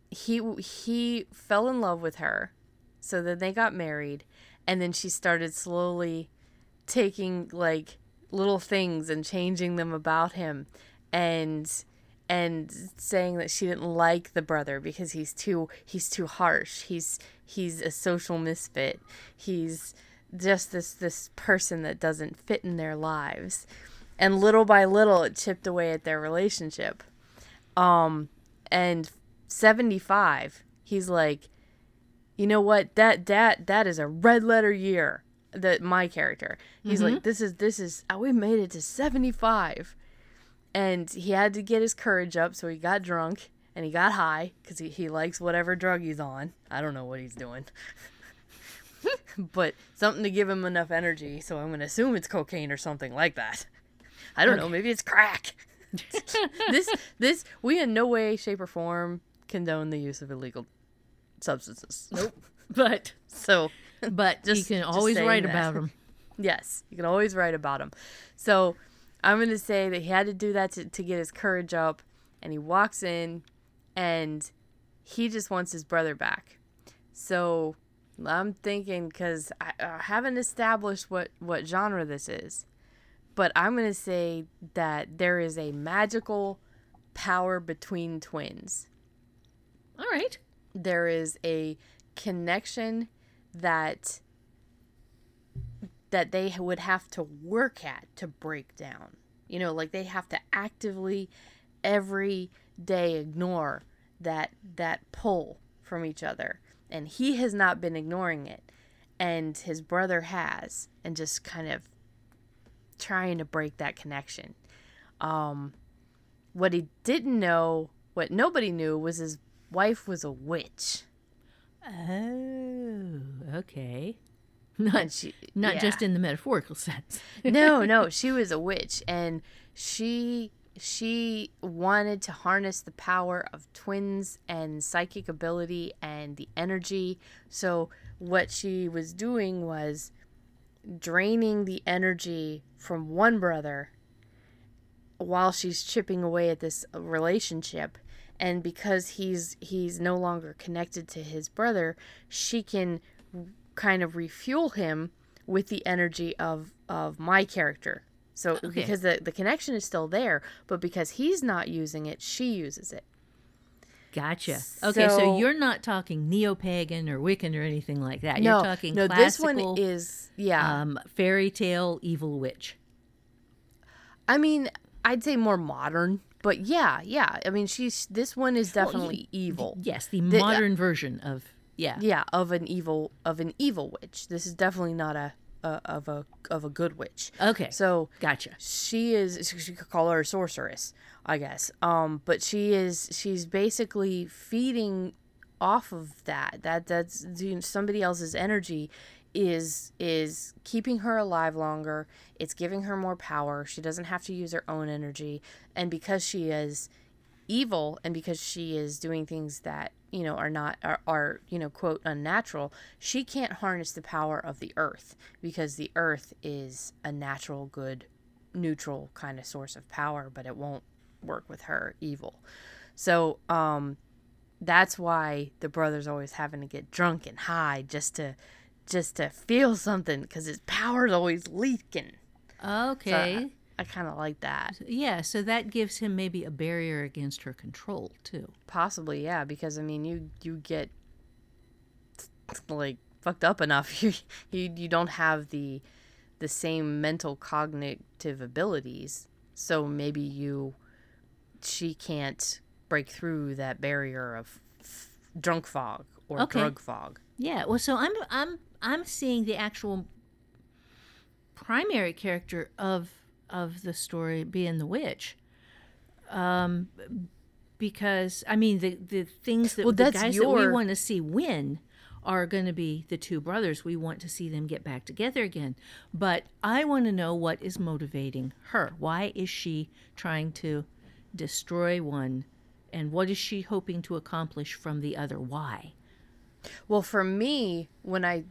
he he fell in love with her. So then they got married. And then she started slowly taking like little things and changing them about him. And and saying that she didn't like the brother because he's too he's too harsh. He's he's a social misfit. He's just this this person that doesn't fit in their lives. And little by little it chipped away at their relationship. Um and 75 he's like you know what? That that that is a red letter year that my character. He's like this is this is oh, we made it to 75 and he had to get his courage up so he got drunk and he got high because he, he likes whatever drug he's on. I don't know what he's doing. But something to give him enough energy so i'm going to assume it's cocaine or something like that. I don't know maybe it's crack. This this we in no way shape or form condone the use of illegal substances. Nope. But so but you Just- can always write that. about them. Yes, you can always write about them. So I'm going to say that he had to do that to, to get his courage up. And he walks in and he just wants his brother back. So I'm thinking, because I, I haven't established what, what genre this is, but I'm going to say that there is a magical power between twins All right. there is a connection that that they would have to work at to break down You know, like they have to actively every day ignore that that pull from each other. And he has not been ignoring it. And his brother has and just kind of trying to break that connection. Um what he didn't know, what nobody knew was his wife was a witch. Oh, okay. Not she not yeah. just in the metaphorical sense. no, no, she was a witch and she she wanted to harness the power of twins and psychic ability and the energy. So what she was doing was draining the energy from one brother while she's chipping away at this relationship and because he's he's no longer connected to his brother she can kind of refuel him with the energy of of my character so Okay. because the the connection is still there but because he's not using it she uses it Gotcha. Okay, so, So- you're not talking neo-pagan or Wiccan or anything like that. no you're talking no this one is yeah um, fairy tale evil witch. i mean i'd say more modern but yeah yeah i mean she's this one is Well, you- definitely evil Yes, the, The- uh, modern version of yeah. yeah of an evil of an evil witch. This is definitely not a, a of a of a good witch. Okay. so gotcha. she is she could call her a sorceress i guess. Um but she is she's basically feeding off of that. That that's somebody else's energy is is keeping her alive longer. It's giving her more power. She doesn't have to use her own energy. And because she is evil and because she is doing things that you know are not are, are you know quote unnatural she can't harness the power of the earth because the earth is a natural good neutral kind of source of power but it won't work with her evil so um that's why the brother's always having to get drunk and high just to just to feel something because his power's always leaking Okay. I, I kind of like that yeah, so that gives him maybe a barrier against her control too. Possibly, yeah, because I mean, you you get like fucked up enough, you you you don't have the the same mental cognitive abilities, so maybe you she can't break through that barrier of f- drunk fog or Okay. drug fog. Yeah. Well, so I'm I'm I'm seeing the actual primary character of of the story being the witch. Um because I mean the the things that Well, the that's guys that we want to see win are going to be the two brothers. We want to see them get back together again. But I want to know what is motivating her. Why is she trying to destroy one and what is she hoping to accomplish from the other? Why? Well, for me, when I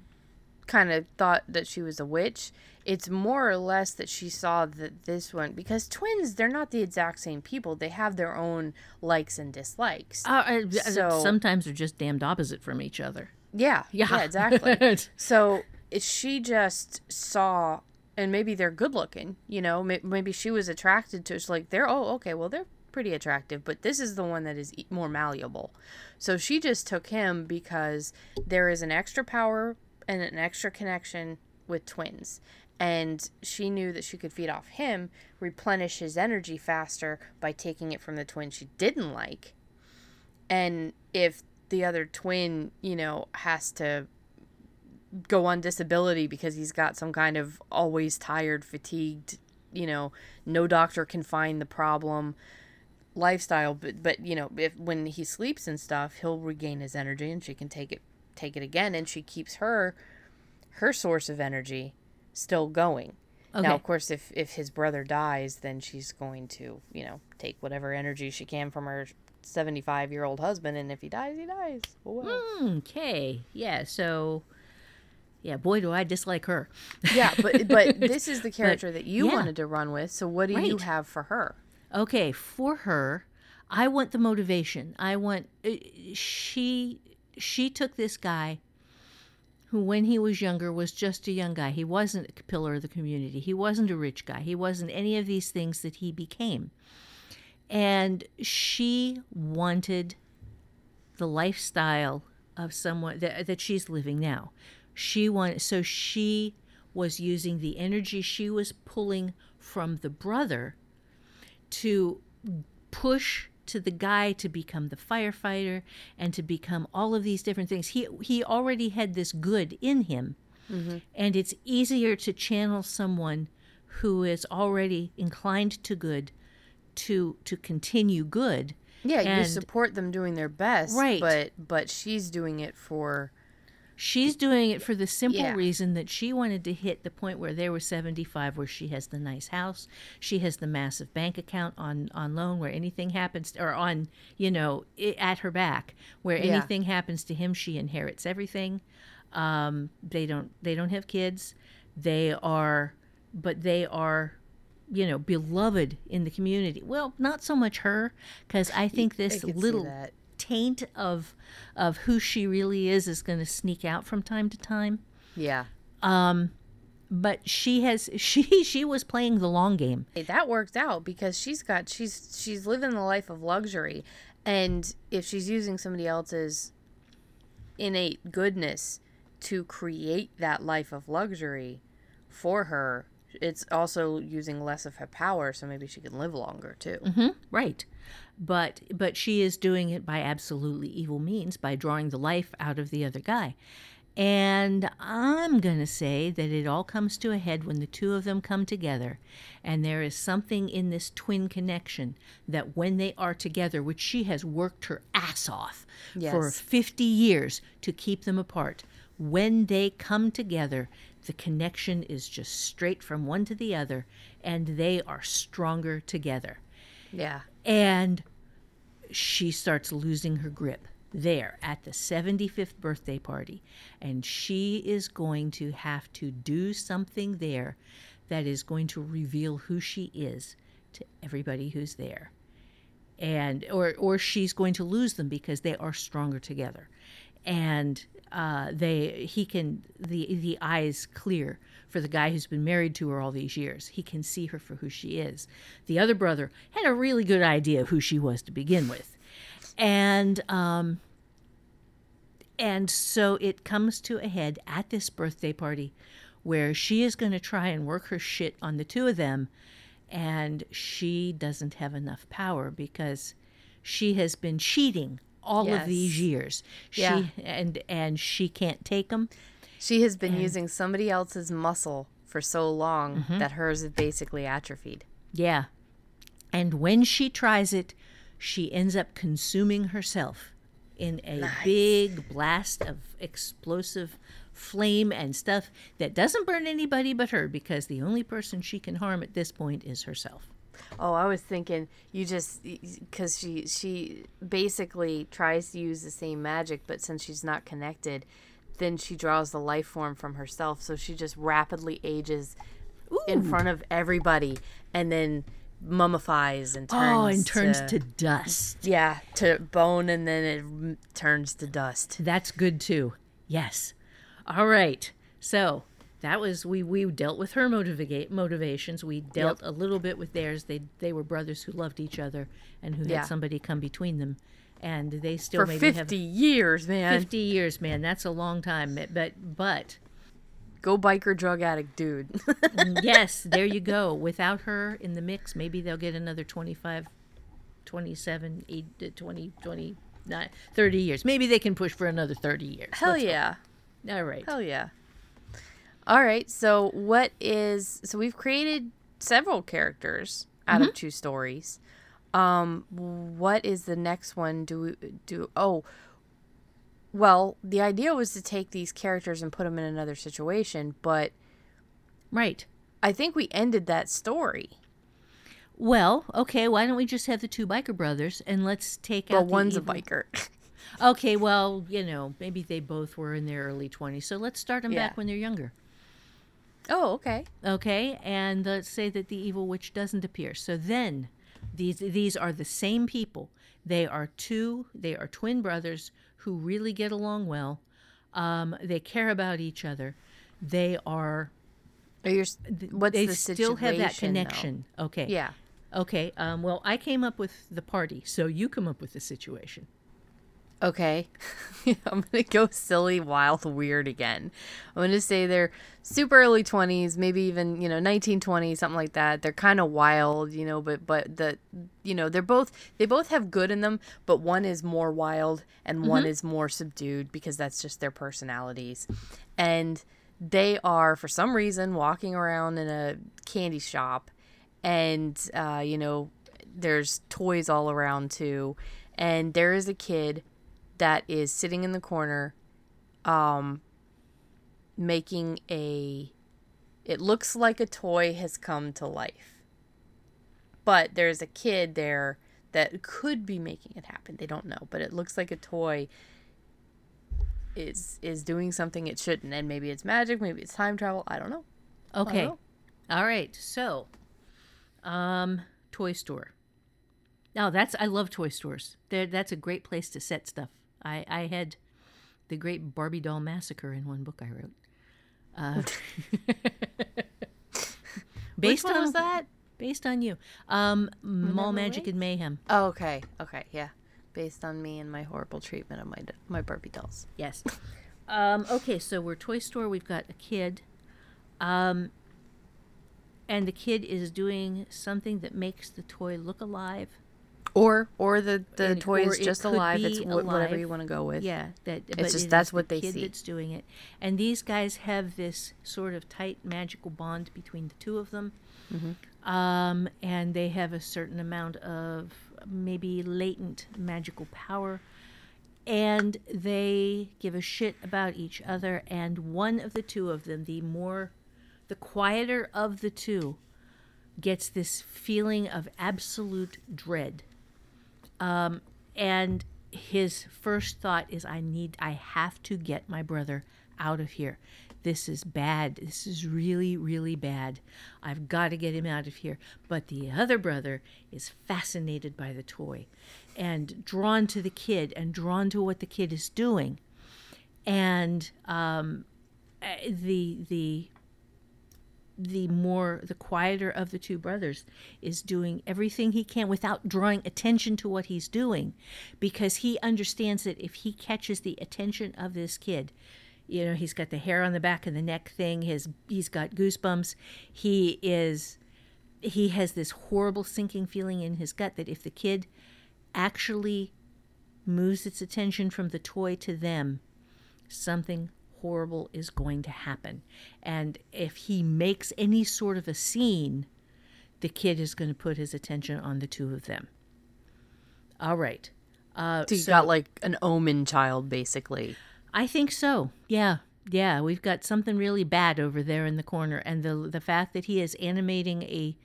kind of thought that she was a witch, it's more or less that she saw that this one because twins they're not the exact same people. They have their own likes and dislikes. Uh, uh, So- sometimes they're just damned opposite from each other. Yeah, Yeah. yeah, exactly. so it, she just saw, and maybe they're good looking. You know, maybe she was attracted to. It's like they're oh okay, well they're pretty attractive, but this is the one that is more malleable. So she just took him because there is an extra power and an extra connection with twins. And she knew that she could feed off him, replenish his energy faster by taking it from the twin she didn't like and if the other twin you know has to go on disability because he's got some kind of always tired fatigued you know no doctor can find the problem lifestyle but but you know if when he sleeps and stuff he'll regain his energy and she can take it take it again and she keeps her her source of energy still going Okay. now of course if if his brother dies then she's going to you know take whatever energy she can from her 75 year old husband and if he dies he dies oh. Okay. Yeah. So, yeah, boy, do I dislike her. yeah but but this is the character that you yeah. wanted to run with so what do you have for her Okay, for her, I want the motivation. I want uh, she she took this guy who when he was younger was just a young guy. He wasn't a pillar of the community. He wasn't a rich guy. He wasn't any of these things that he became. And she wanted the lifestyle of someone that, that she's living now. She wanted so she was using the energy she was pulling from the brother to push to the guy to become the firefighter and to become all of these different things. He he already had this good in him. Mm-hmm. And it's easier to channel someone who is already inclined to good to to continue good. Yeah, you support them doing their best, Right. But but she's doing it for She's doing it for the simple Yeah. reason that she wanted to hit the point where they were 75 where she has the nice house, she has the massive bank account on on loan where anything happens or on, you know, i at her back where Yeah. anything happens to him she inherits everything. Um, they don't they don't have kids. They are but they are you know beloved in the community. Well, not so much her cuz I think this little that. Taint of of who she really is is going to sneak out from time to time. Yeah. Um but she has she she was playing the long game. That worked out because she's got she's she's living the life of luxury. And if she's using somebody else's innate goodness to create that life of luxury for her it's also using less of her power so maybe she can live longer too. Mm-hmm. Right. But but she is doing it by absolutely evil means by drawing the life out of the other guy. And i'm going to say that it all comes to a head when the two of them come together and there is something in this twin connection that when they are together which she has worked her ass off for 50 years to keep them apart when they come together the connection is just straight from one to the other and they are stronger together yeah and she starts losing her grip there at the 75th birthday party. And she is going to have to do something there that is going to reveal who she is to everybody who's there. And or or she's going to lose them because they are stronger together. And uh, they he can the the eyes clear for the guy who's been married to her all these years. He can see her for who she is. The other brother had a really good idea of who she was to begin with, and um, and so it comes to a head at this birthday party, where she is going to try and work her shit on the two of them, and she doesn't have enough power because she has been cheating all of these Yes. years. Yeah. She and and she can't take them. she has been using somebody else's muscle for so long Mm-hmm. that hers is basically atrophied Yeah. And when she tries it, she ends up consuming herself in a big blast of explosive flame and stuff that doesn't burn anybody but her because the only person she can harm at this point is herself. Oh, I was thinking you just because she she basically tries to use the same magic, but since she's not connected, then she draws the life form from herself. So she just rapidly ages in front of everybody, and then mummifies and turns. oh, and turns to, to dust. yeah to bone, and then it turns to dust. That's good too. Yes. All right. So that was we we dealt with her motivate motivations. We dealt a little bit with theirs. They they were brothers who loved each other and who Yeah. had somebody come between them, and they still For maybe fifty years, man. fifty years. Man, that's a long time. But but Go biker drug addict, dude. Mm, yes, there you go. Without her in the mix, maybe they'll get another 25, 27, 8, to 20, 29, 30 years. Maybe they can push for another 30 years. Hell Let's- yeah. All right. Hell yeah. All right. So what is so we've created several characters out Mm-hmm. of two stories. Um what is the next one do we do oh well, the idea was to take these characters and put them in another situation, but Right. I think we ended that story. Well, okay, why don't we just have the two biker brothers and let's take Well, out the one's a biker. Okay, well, you know, maybe they both were in their early 20s. So let's start them Yeah. back when they're younger. Oh, okay. Okay, and let's say that the evil witch doesn't appear. So then these these are the same people. They are two, they are twin brothers who really get along well. Um, they care about each other. They are Are you what's the situation? they the still have that situation, though? connection. Okay. Yeah. Okay. Um, well, I came up with the party, so you come up with the situation. Okay. I'm going to go silly, wild, weird again. I'm going to say they're super early 20s, maybe even, you know, 1920, something like that. They're kind of wild, you know, but but the you know, they're both they both have good in them, but one is more wild and one is more subdued because that's just their personalities. And they are for some reason walking around in a candy shop and uh, you know, there's toys all around too. And there is a kid that is sitting in the corner um making a it looks like a toy has come to life but there's a kid there that could be making it happen they don't know but it looks like a toy is is doing something it shouldn't and maybe it's magic maybe it's time travel i don't know Okay. know. All right. So, um, toy store. Now that's I love toy stores. There, that's a great place to set stuff. I I had the Great Barbie Doll Massacre in one book I wrote. Uh, one on was that based on you. Um, Mall Magic and Mayhem. oh okay okay yeah based on me and my horrible treatment of my my barbie dolls Yes. Um, okay, so we're toy store. We've got a kid, um, and the kid is doing something that makes the toy look alive. Or or the the And- toy is just alive it's wh- whatever you want to go with Yeah, that. but just it that's what the they kid see. that's doing it, and these guys have this sort of tight magical bond between the two of them, Mm-hmm. um, and they have a certain amount of maybe latent magical power, and they give a shit about each other. And one of the two of them, the more, the quieter of the two, gets this feeling of absolute dread and his first thought is i need i have to get my brother out of here. This is bad. This is really really bad. I've got to get him out of here. But the other brother is fascinated by the toy and drawn to the kid and drawn to what the kid is doing. And um, eh, the the the more the quieter of the two brothers is doing everything he can without drawing attention to what he's doing. Because he understands that if he catches the attention of this kid you know he's got the hair on the back of the neck thing his he's got goosebumps. He is he has this horrible sinking feeling in his gut that if the kid actually moves its attention from the toy to them something horrible is going to happen. And if he makes any sort of a scene, the kid is going to put his attention on the two of them. All right. Uh, so you so got like an omen child basically I think so. Yeah. Yeah, we've got something really bad over there in the corner and the the fact that he is animating a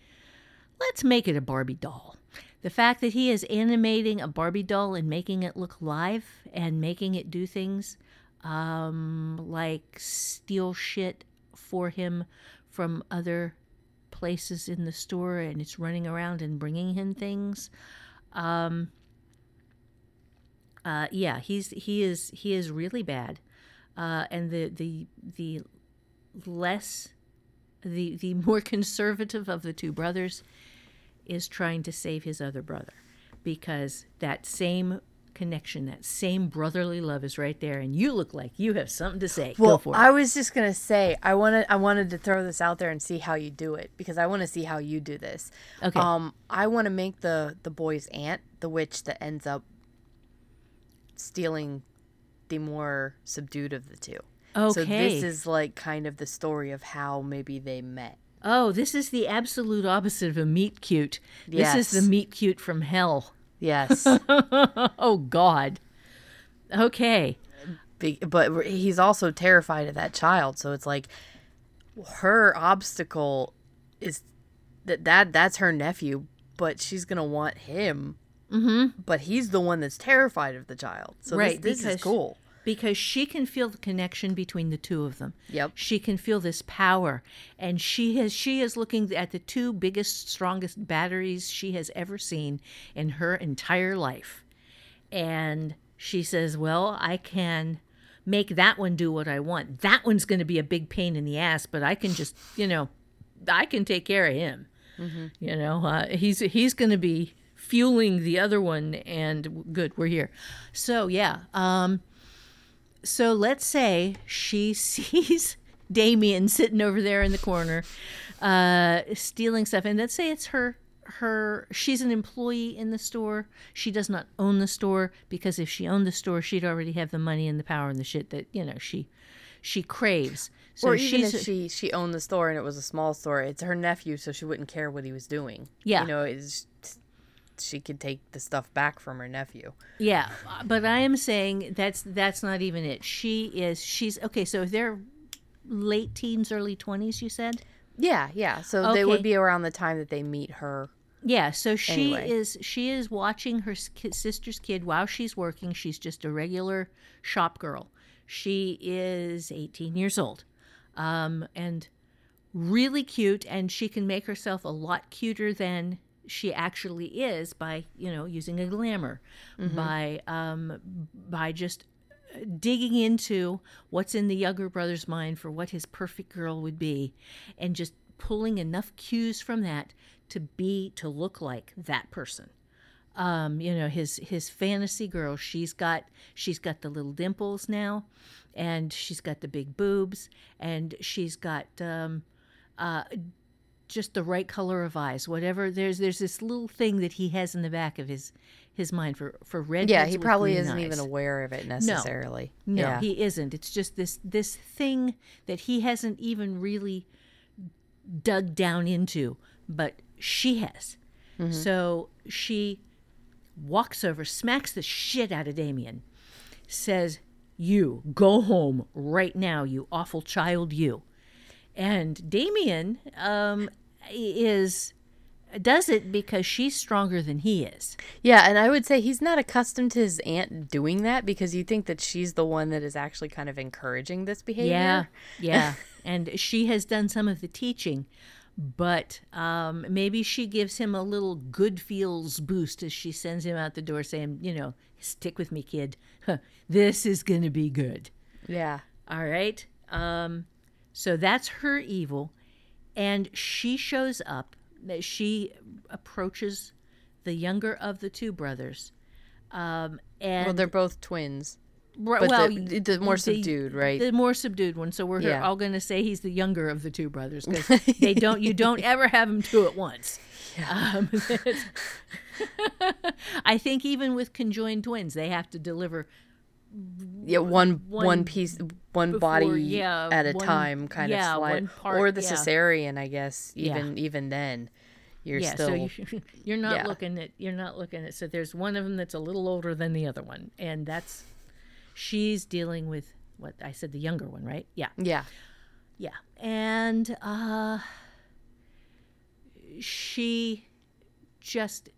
let's make it a Barbie doll. The fact that he is animating a Barbie doll and making it look live and making it do things um, like steal shit for him from other places in the store and it's running around and bringing him things. Um, uh, yeah, he's he is he is really bad, uh, and the the the less the the more conservative of the two brothers is trying to save his other brother because that same connection, that same brotherly love is right there, and you look like you have something to say. Go for it. I was just gonna say I wanted I wanted to throw this out there and see how you do it because I want to see how you do this. Okay. Um, I want to make the the boy's aunt the witch that ends up stealing the more subdued of the two. Okay. So this is like kind of the story of how maybe they met. Oh, this is the absolute opposite of a meet cute. This is the meet cute from hell. Yes, Oh God. Okay. Be- but he's also terrified of that child. So it's like her obstacle is that that that's her nephew, but she's gonna want him. Mm-hmm. But he's the one that's terrified of the child. So Right, this, this is cool. Because she can feel the connection between the two of them. Yep. She can feel this power and she has she is looking at the two biggest strongest batteries she has ever seen in her entire life. And she says, "Well, I can make that one do what I want. That one's going to be a big pain in the ass, but I can just, you know, I can take care of him. You know, uh, he's he's going to be fueling the other one and good we're here so yeah um so let's say she sees damien sitting over there in the corner uh stealing stuff and let's say it's her her she's an employee in the store she does not own the store because if she owned the store she'd already have the money and the power and the shit that you know she she craves so or even if she she owned the store and it was a small store, it's her nephew, so she wouldn't care what he was doing. Yeah. you know, it's she could take the stuff back from her nephew. Yeah, but I am saying that's that's not even it. She is she's okay. So if they're late teens, early twenties, you said. Yeah, yeah. So they would be around the time that they meet her. Yeah, so she Anyway. is she is watching her sister's kid while she's working. She's just a regular shop girl. She is 18 years old, um, and really cute. And she can make herself a lot cuter than she actually is by you know using a glamour, by um, by just digging into what's in the younger brother's mind for what his perfect girl would be and just pulling enough cues from that to be to look like that person. Um you know his his fantasy girl she's got she's got the little dimples now and she's got the big boobs and she's got um uh just the right color of eyes whatever there's there's this little thing that he has in the back of his his mind for for red Yeah, he probably isn't even aware of it necessarily. No, yeah. he isn't. It's just this this thing that he hasn't even really dug down into, but she has. Mm-hmm. So she walks over, smacks the shit out of Damien, says, "You go home right now, you awful child, you." And Damien um, is does it because she's stronger than he is. Yeah, and I would say he's not accustomed to his aunt doing that because you think that she's the one that is actually kind of encouraging this behavior. Yeah, yeah. and she has done some of the teaching, but um, maybe she gives him a little good feels boost as she sends him out the door, saying, "You know, stick with me, kid. Huh, this is gonna be good." Yeah. All right. Um, so that's her evil, and she shows up. She approaches the younger of the two brothers, um, and Well, they're both twins. Right, But well, the, the more the- subdued, right? The more subdued one. So we're Yeah. all going to say he's the younger of the two brothers because they don't. You don't ever have them two at once. Um, I think even with conjoined twins, they have to deliver yeah, one one, one piece, one before- body yeah, at a one- time, kind yeah, of slide, part, or the yeah. cesarean, I guess. Even even then, you're yeah. still So you, you're not looking at. You're not looking at. So there's one of them that's a little older than the other one, and that's she's dealing with what I said, the younger one, right? Yeah. yeah, Yeah. And uh she just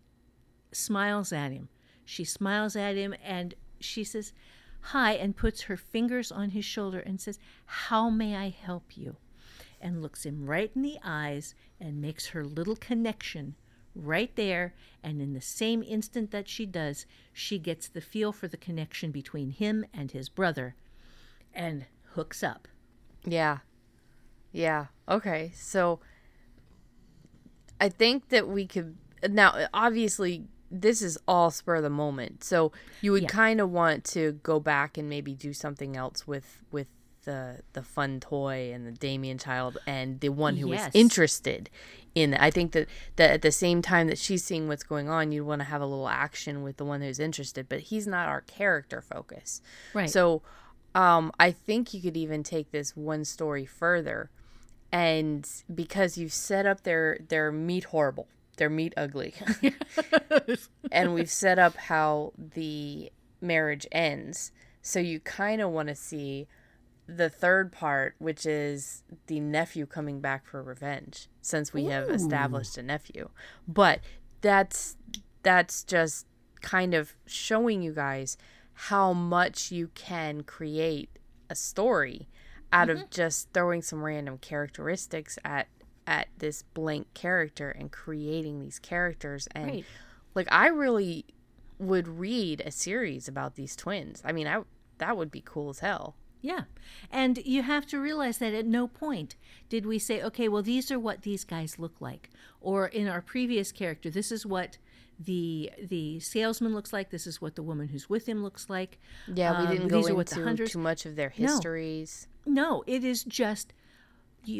smiles at him. She smiles at him and she says, "Hi," and puts her fingers on his shoulder and says, "How may I help you?" and looks him right in the eyes and makes her little connection right there and in the same instant that she does, she gets the feel for the connection between him and his brother and hooks up. yeah, yeah. Okay, so I think that we could now. Obviously, this is all spur of the moment, so you would Yeah. kind of want to go back and maybe do something else with with the the fun toy and the Damien child and the one who Yes. was interested in it. I think that that at the same time that she's seeing what's going on, you'd want to have a little action with the one who's interested, but he's not our character focus. Right. So um, I think you could even take this one story further, and because you've set up their their meet horrible, their meet ugly, and we've set up how the marriage ends. So you kind of want to see the third part, which is the nephew coming back for revenge, since we have established a nephew. But that's that's just kind of showing you guys how much you can create a story out of mm-hmm. just throwing some random characteristics at at this blank character and creating these characters and Right. like I really would read a series about these twins. I mean, I that would be cool as hell. Yeah. And you have to realize that at no point did we say, okay, well, these are what these guys look like. Or in our previous character, this is what the the salesman looks like. This is what the woman who's with him looks like. Yeah, we Um, didn't go what the into too much of their No. histories. No, it is just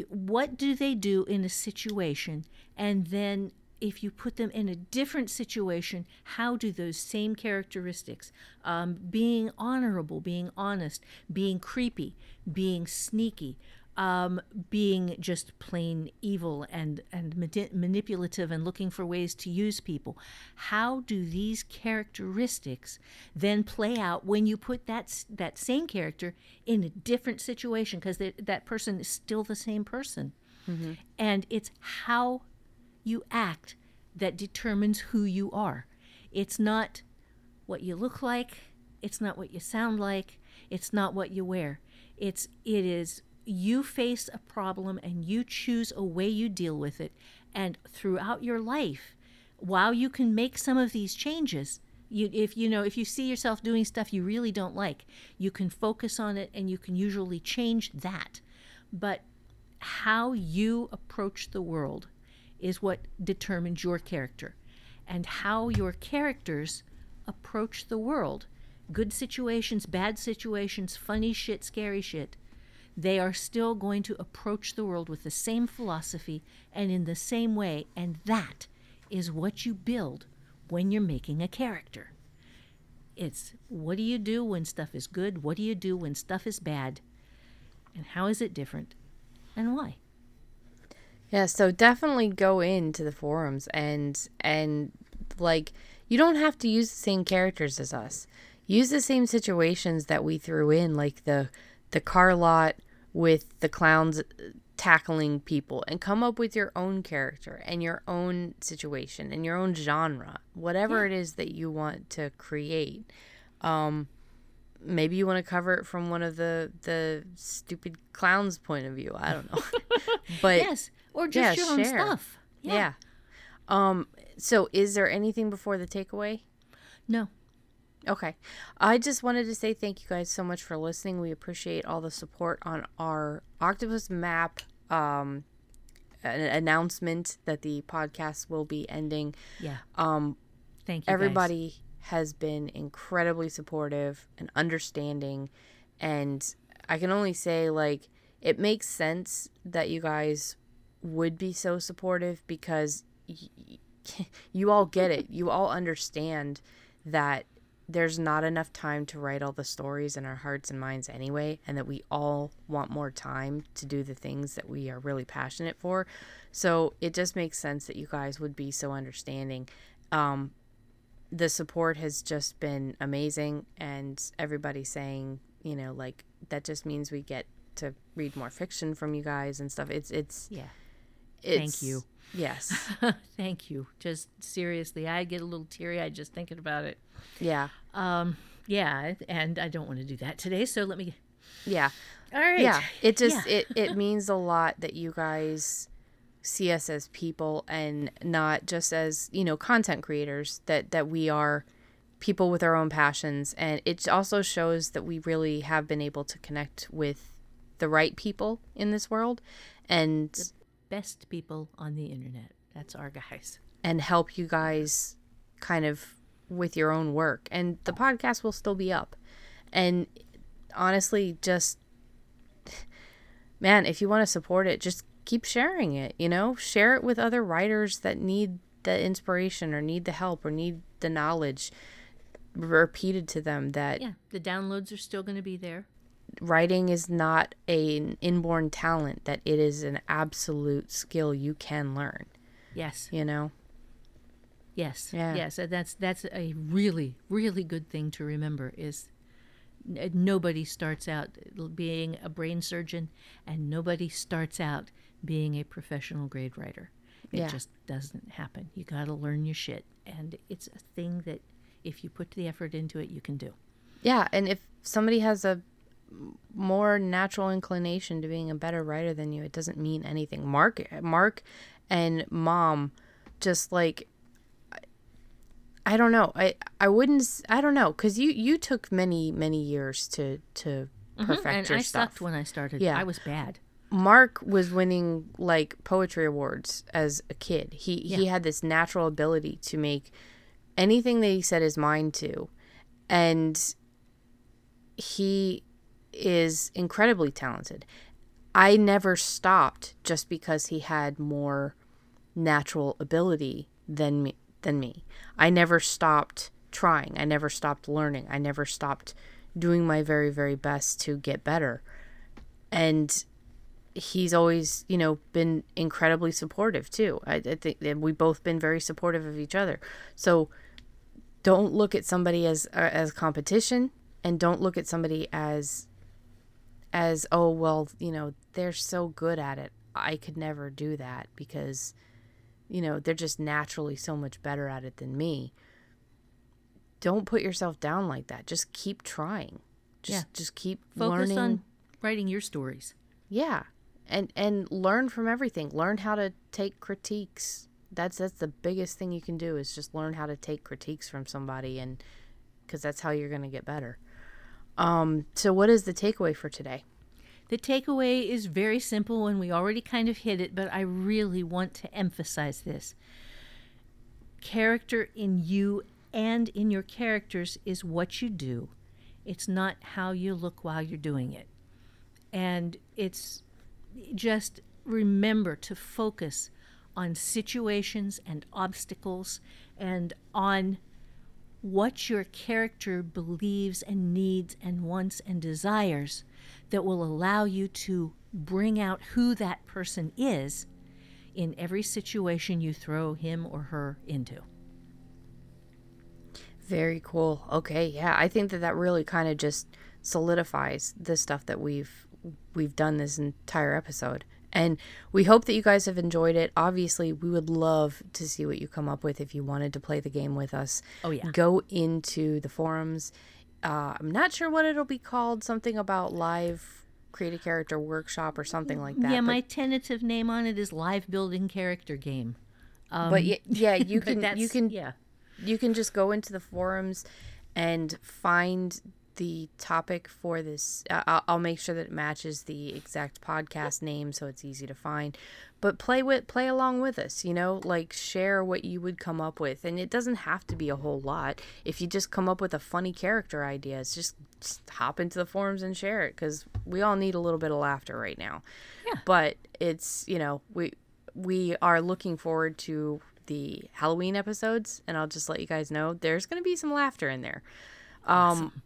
what do they do in a situation, and then if you put them in a different situation, how do those same characteristics, um, being honorable, being honest, being creepy, being sneaky, um, being just plain evil and and mani- manipulative and looking for ways to use people, how do these characteristics then play out when you put that that same character in a different situation? Because that person is still the same person, and it's how you act that determines who you are. It's not what you look like, it's not what you sound like, it's not what you wear. It's it is you face a problem and you choose a way you deal with it. And throughout your life while you can make some of these changes you if you know if you see yourself doing stuff you really don't like you can focus on it and you can usually change that. But how you approach the world is what determines your character. And how your characters approach the world good situations bad situations funny shit scary shit they are still going to approach the world with the same philosophy and in the same way and that is what you build when you're making a character. It's what do you do when stuff is good? What do you do when stuff is bad? And how is it different? And why? Yeah, so definitely go into the forums and and like you don't have to use the same characters as us. Use the same situations that we threw in, like the the car lot with the clowns tackling people, and come up with your own character and your own situation and your own genre, whatever it is that you want to create. Um, maybe you want to cover it from one of the the stupid clowns' point of view. I don't know, but yes or just yeah, your own share. stuff yeah. Um. So, is there anything before the takeaway? no Okay. I just wanted to say thank you guys so much for listening. We appreciate all the support on our Octopus Map um, an announcement that the podcast will be ending. yeah Um, thank you guys. everybody has been incredibly supportive and understanding and i can only say like it makes sense that you guys would be so supportive because y- y- you all get it you all understand that there's not enough time to write all the stories in our hearts and minds anyway and that we all want more time to do the things that we are really passionate for. So it just makes sense that you guys would be so understanding. Um, the support has just been amazing and everybody saying you know like that just means we get to read more fiction from you guys and stuff. It's it's yeah. it's Thank you. Yes. Thank you. Just seriously i get a little teary-eyed just thinking about it. Yeah. Um yeah and i don't want to do that today so let me yeah. All right. Yeah. It just Yeah. it it means a lot that you guys see us as people and not just as you know content creators that that we are people with our own passions. And it also shows that we really have been able to connect with the right people in this world. And best people on the internet that's our guys and help you guys kind of with your own work. And the podcast will still be up. And honestly, just man, if you want to support it, just keep sharing it, you know? Share it with other writers that need the inspiration or need the help or need the knowledge repeated to them that yeah the downloads are still going to be there writing is not an inborn talent that it is an absolute skill you can learn, yes you know? Yes. Yeah. Yes. and That's that's a really really good thing to remember is uh, nobody starts out uh, being a brain surgeon and nobody starts out being a professional grade writer. It Yeah. just doesn't happen. You got to learn your shit and it's a thing that if you put the effort into it you can do. Yeah, and if somebody has a more natural inclination to being a better writer than you, it doesn't mean anything. Mark, Mark, and Mom, just like I- I don't know. I I wouldn't. I don't know because you you took many many years to to mm-hmm. perfect and your I stuff. sucked when I started. Yeah. I was bad. Mark was winning like poetry awards as a kid. He he had this natural ability to make anything that he set his mind to. And he is incredibly talented. I never stopped just because he had more natural ability than me than me. I never stopped trying. I never stopped learning. I never stopped doing my very very best to get better. And he's always, you know, been incredibly supportive too. I, I think that we've both been very supportive of each other. So don't look at somebody as uh, as competition and don't look at somebody as as oh well you know they're so good at it. I could never do that because you know they're just naturally so much better at it than me. Don't put yourself down like that. Just keep trying. Just Yeah. just keep Focus learning. on writing your stories. yeah. And and learn from everything. Learn how to take critiques. That's that's the biggest thing you can do is just learn how to take critiques from somebody and because that's how you're going to get better um so what is the takeaway for today The takeaway is very simple, and we already kind of hit it, but I really want to emphasize this. Character in you and in your characters is what you do, it's not how you look while you're doing it. And it's just remember to focus on situations and obstacles and on what your character believes and needs and wants and desires that will allow you to bring out who that person is in every situation you throw him or her into. Very cool. Okay, yeah, I think that that really kind of just solidifies the stuff that we've we've done this entire episode. And we hope that you guys have enjoyed it. Obviously, we would love to see what you come up with if you wanted to play the game with us. Oh, yeah. Go into the forums. Uh, I'm not sure what it'll be called. Something about live create a character workshop or something like that. yeah, my tentative name on it is Live Building Character Game. but yeah, yeah, you can you can yeah. you can just go into the forums and find the topic for this uh, I'll, make sure that it matches the exact podcast name so it's easy to find. But play with play along with us you know like share what you would come up with. And it doesn't have to be a whole lot. If you just come up with a funny character ideas just, just hop into the forums and share it because we all need a little bit of laughter right now. Yeah. but it's you know we we are looking forward to the Halloween episodes, and I'll just let you guys know there's going to be some laughter in there. Um,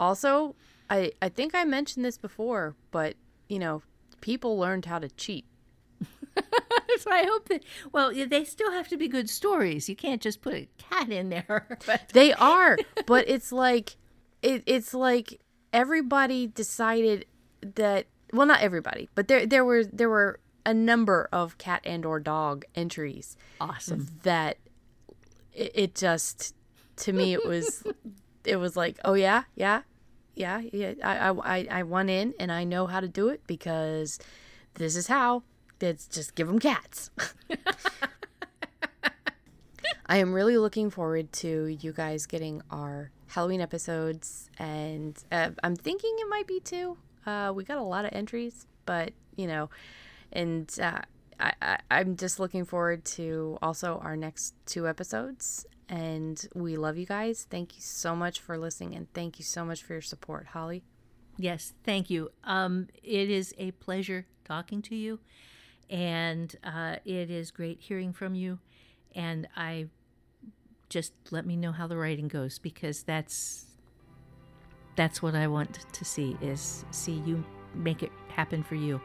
also, I I think I mentioned this before, but you know, people learned how to cheat. so I hope that, well, they still have to be good stories. You can't just put a cat in there. But They are, but it's like it, it's like everybody decided that well, not everybody, but there there were there were a number of cat and or dog entries awesome. that it, it just to me it was it was like oh yeah yeah yeah yeah I, I I- went in and I know how to do it because this is how. It's just give them cats. I am really looking forward to you guys getting our Halloween episodes and uh, I'm thinking it might be two uh, we got a lot of entries but you know and uh, I, I, I'm just looking forward to also our next two episodes. And we love you guys. Thank you so much for listening, and thank you so much for your support, Holly. Yes, thank you. Um, it is a pleasure talking to you, and uh, it is great hearing from you. And I just let me know how the writing goes because that's that's what I want to see is see you make it happen for you.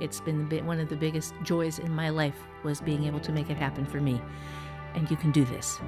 It's been one of the biggest joys in my life was being able to make it happen for me, and you can do this.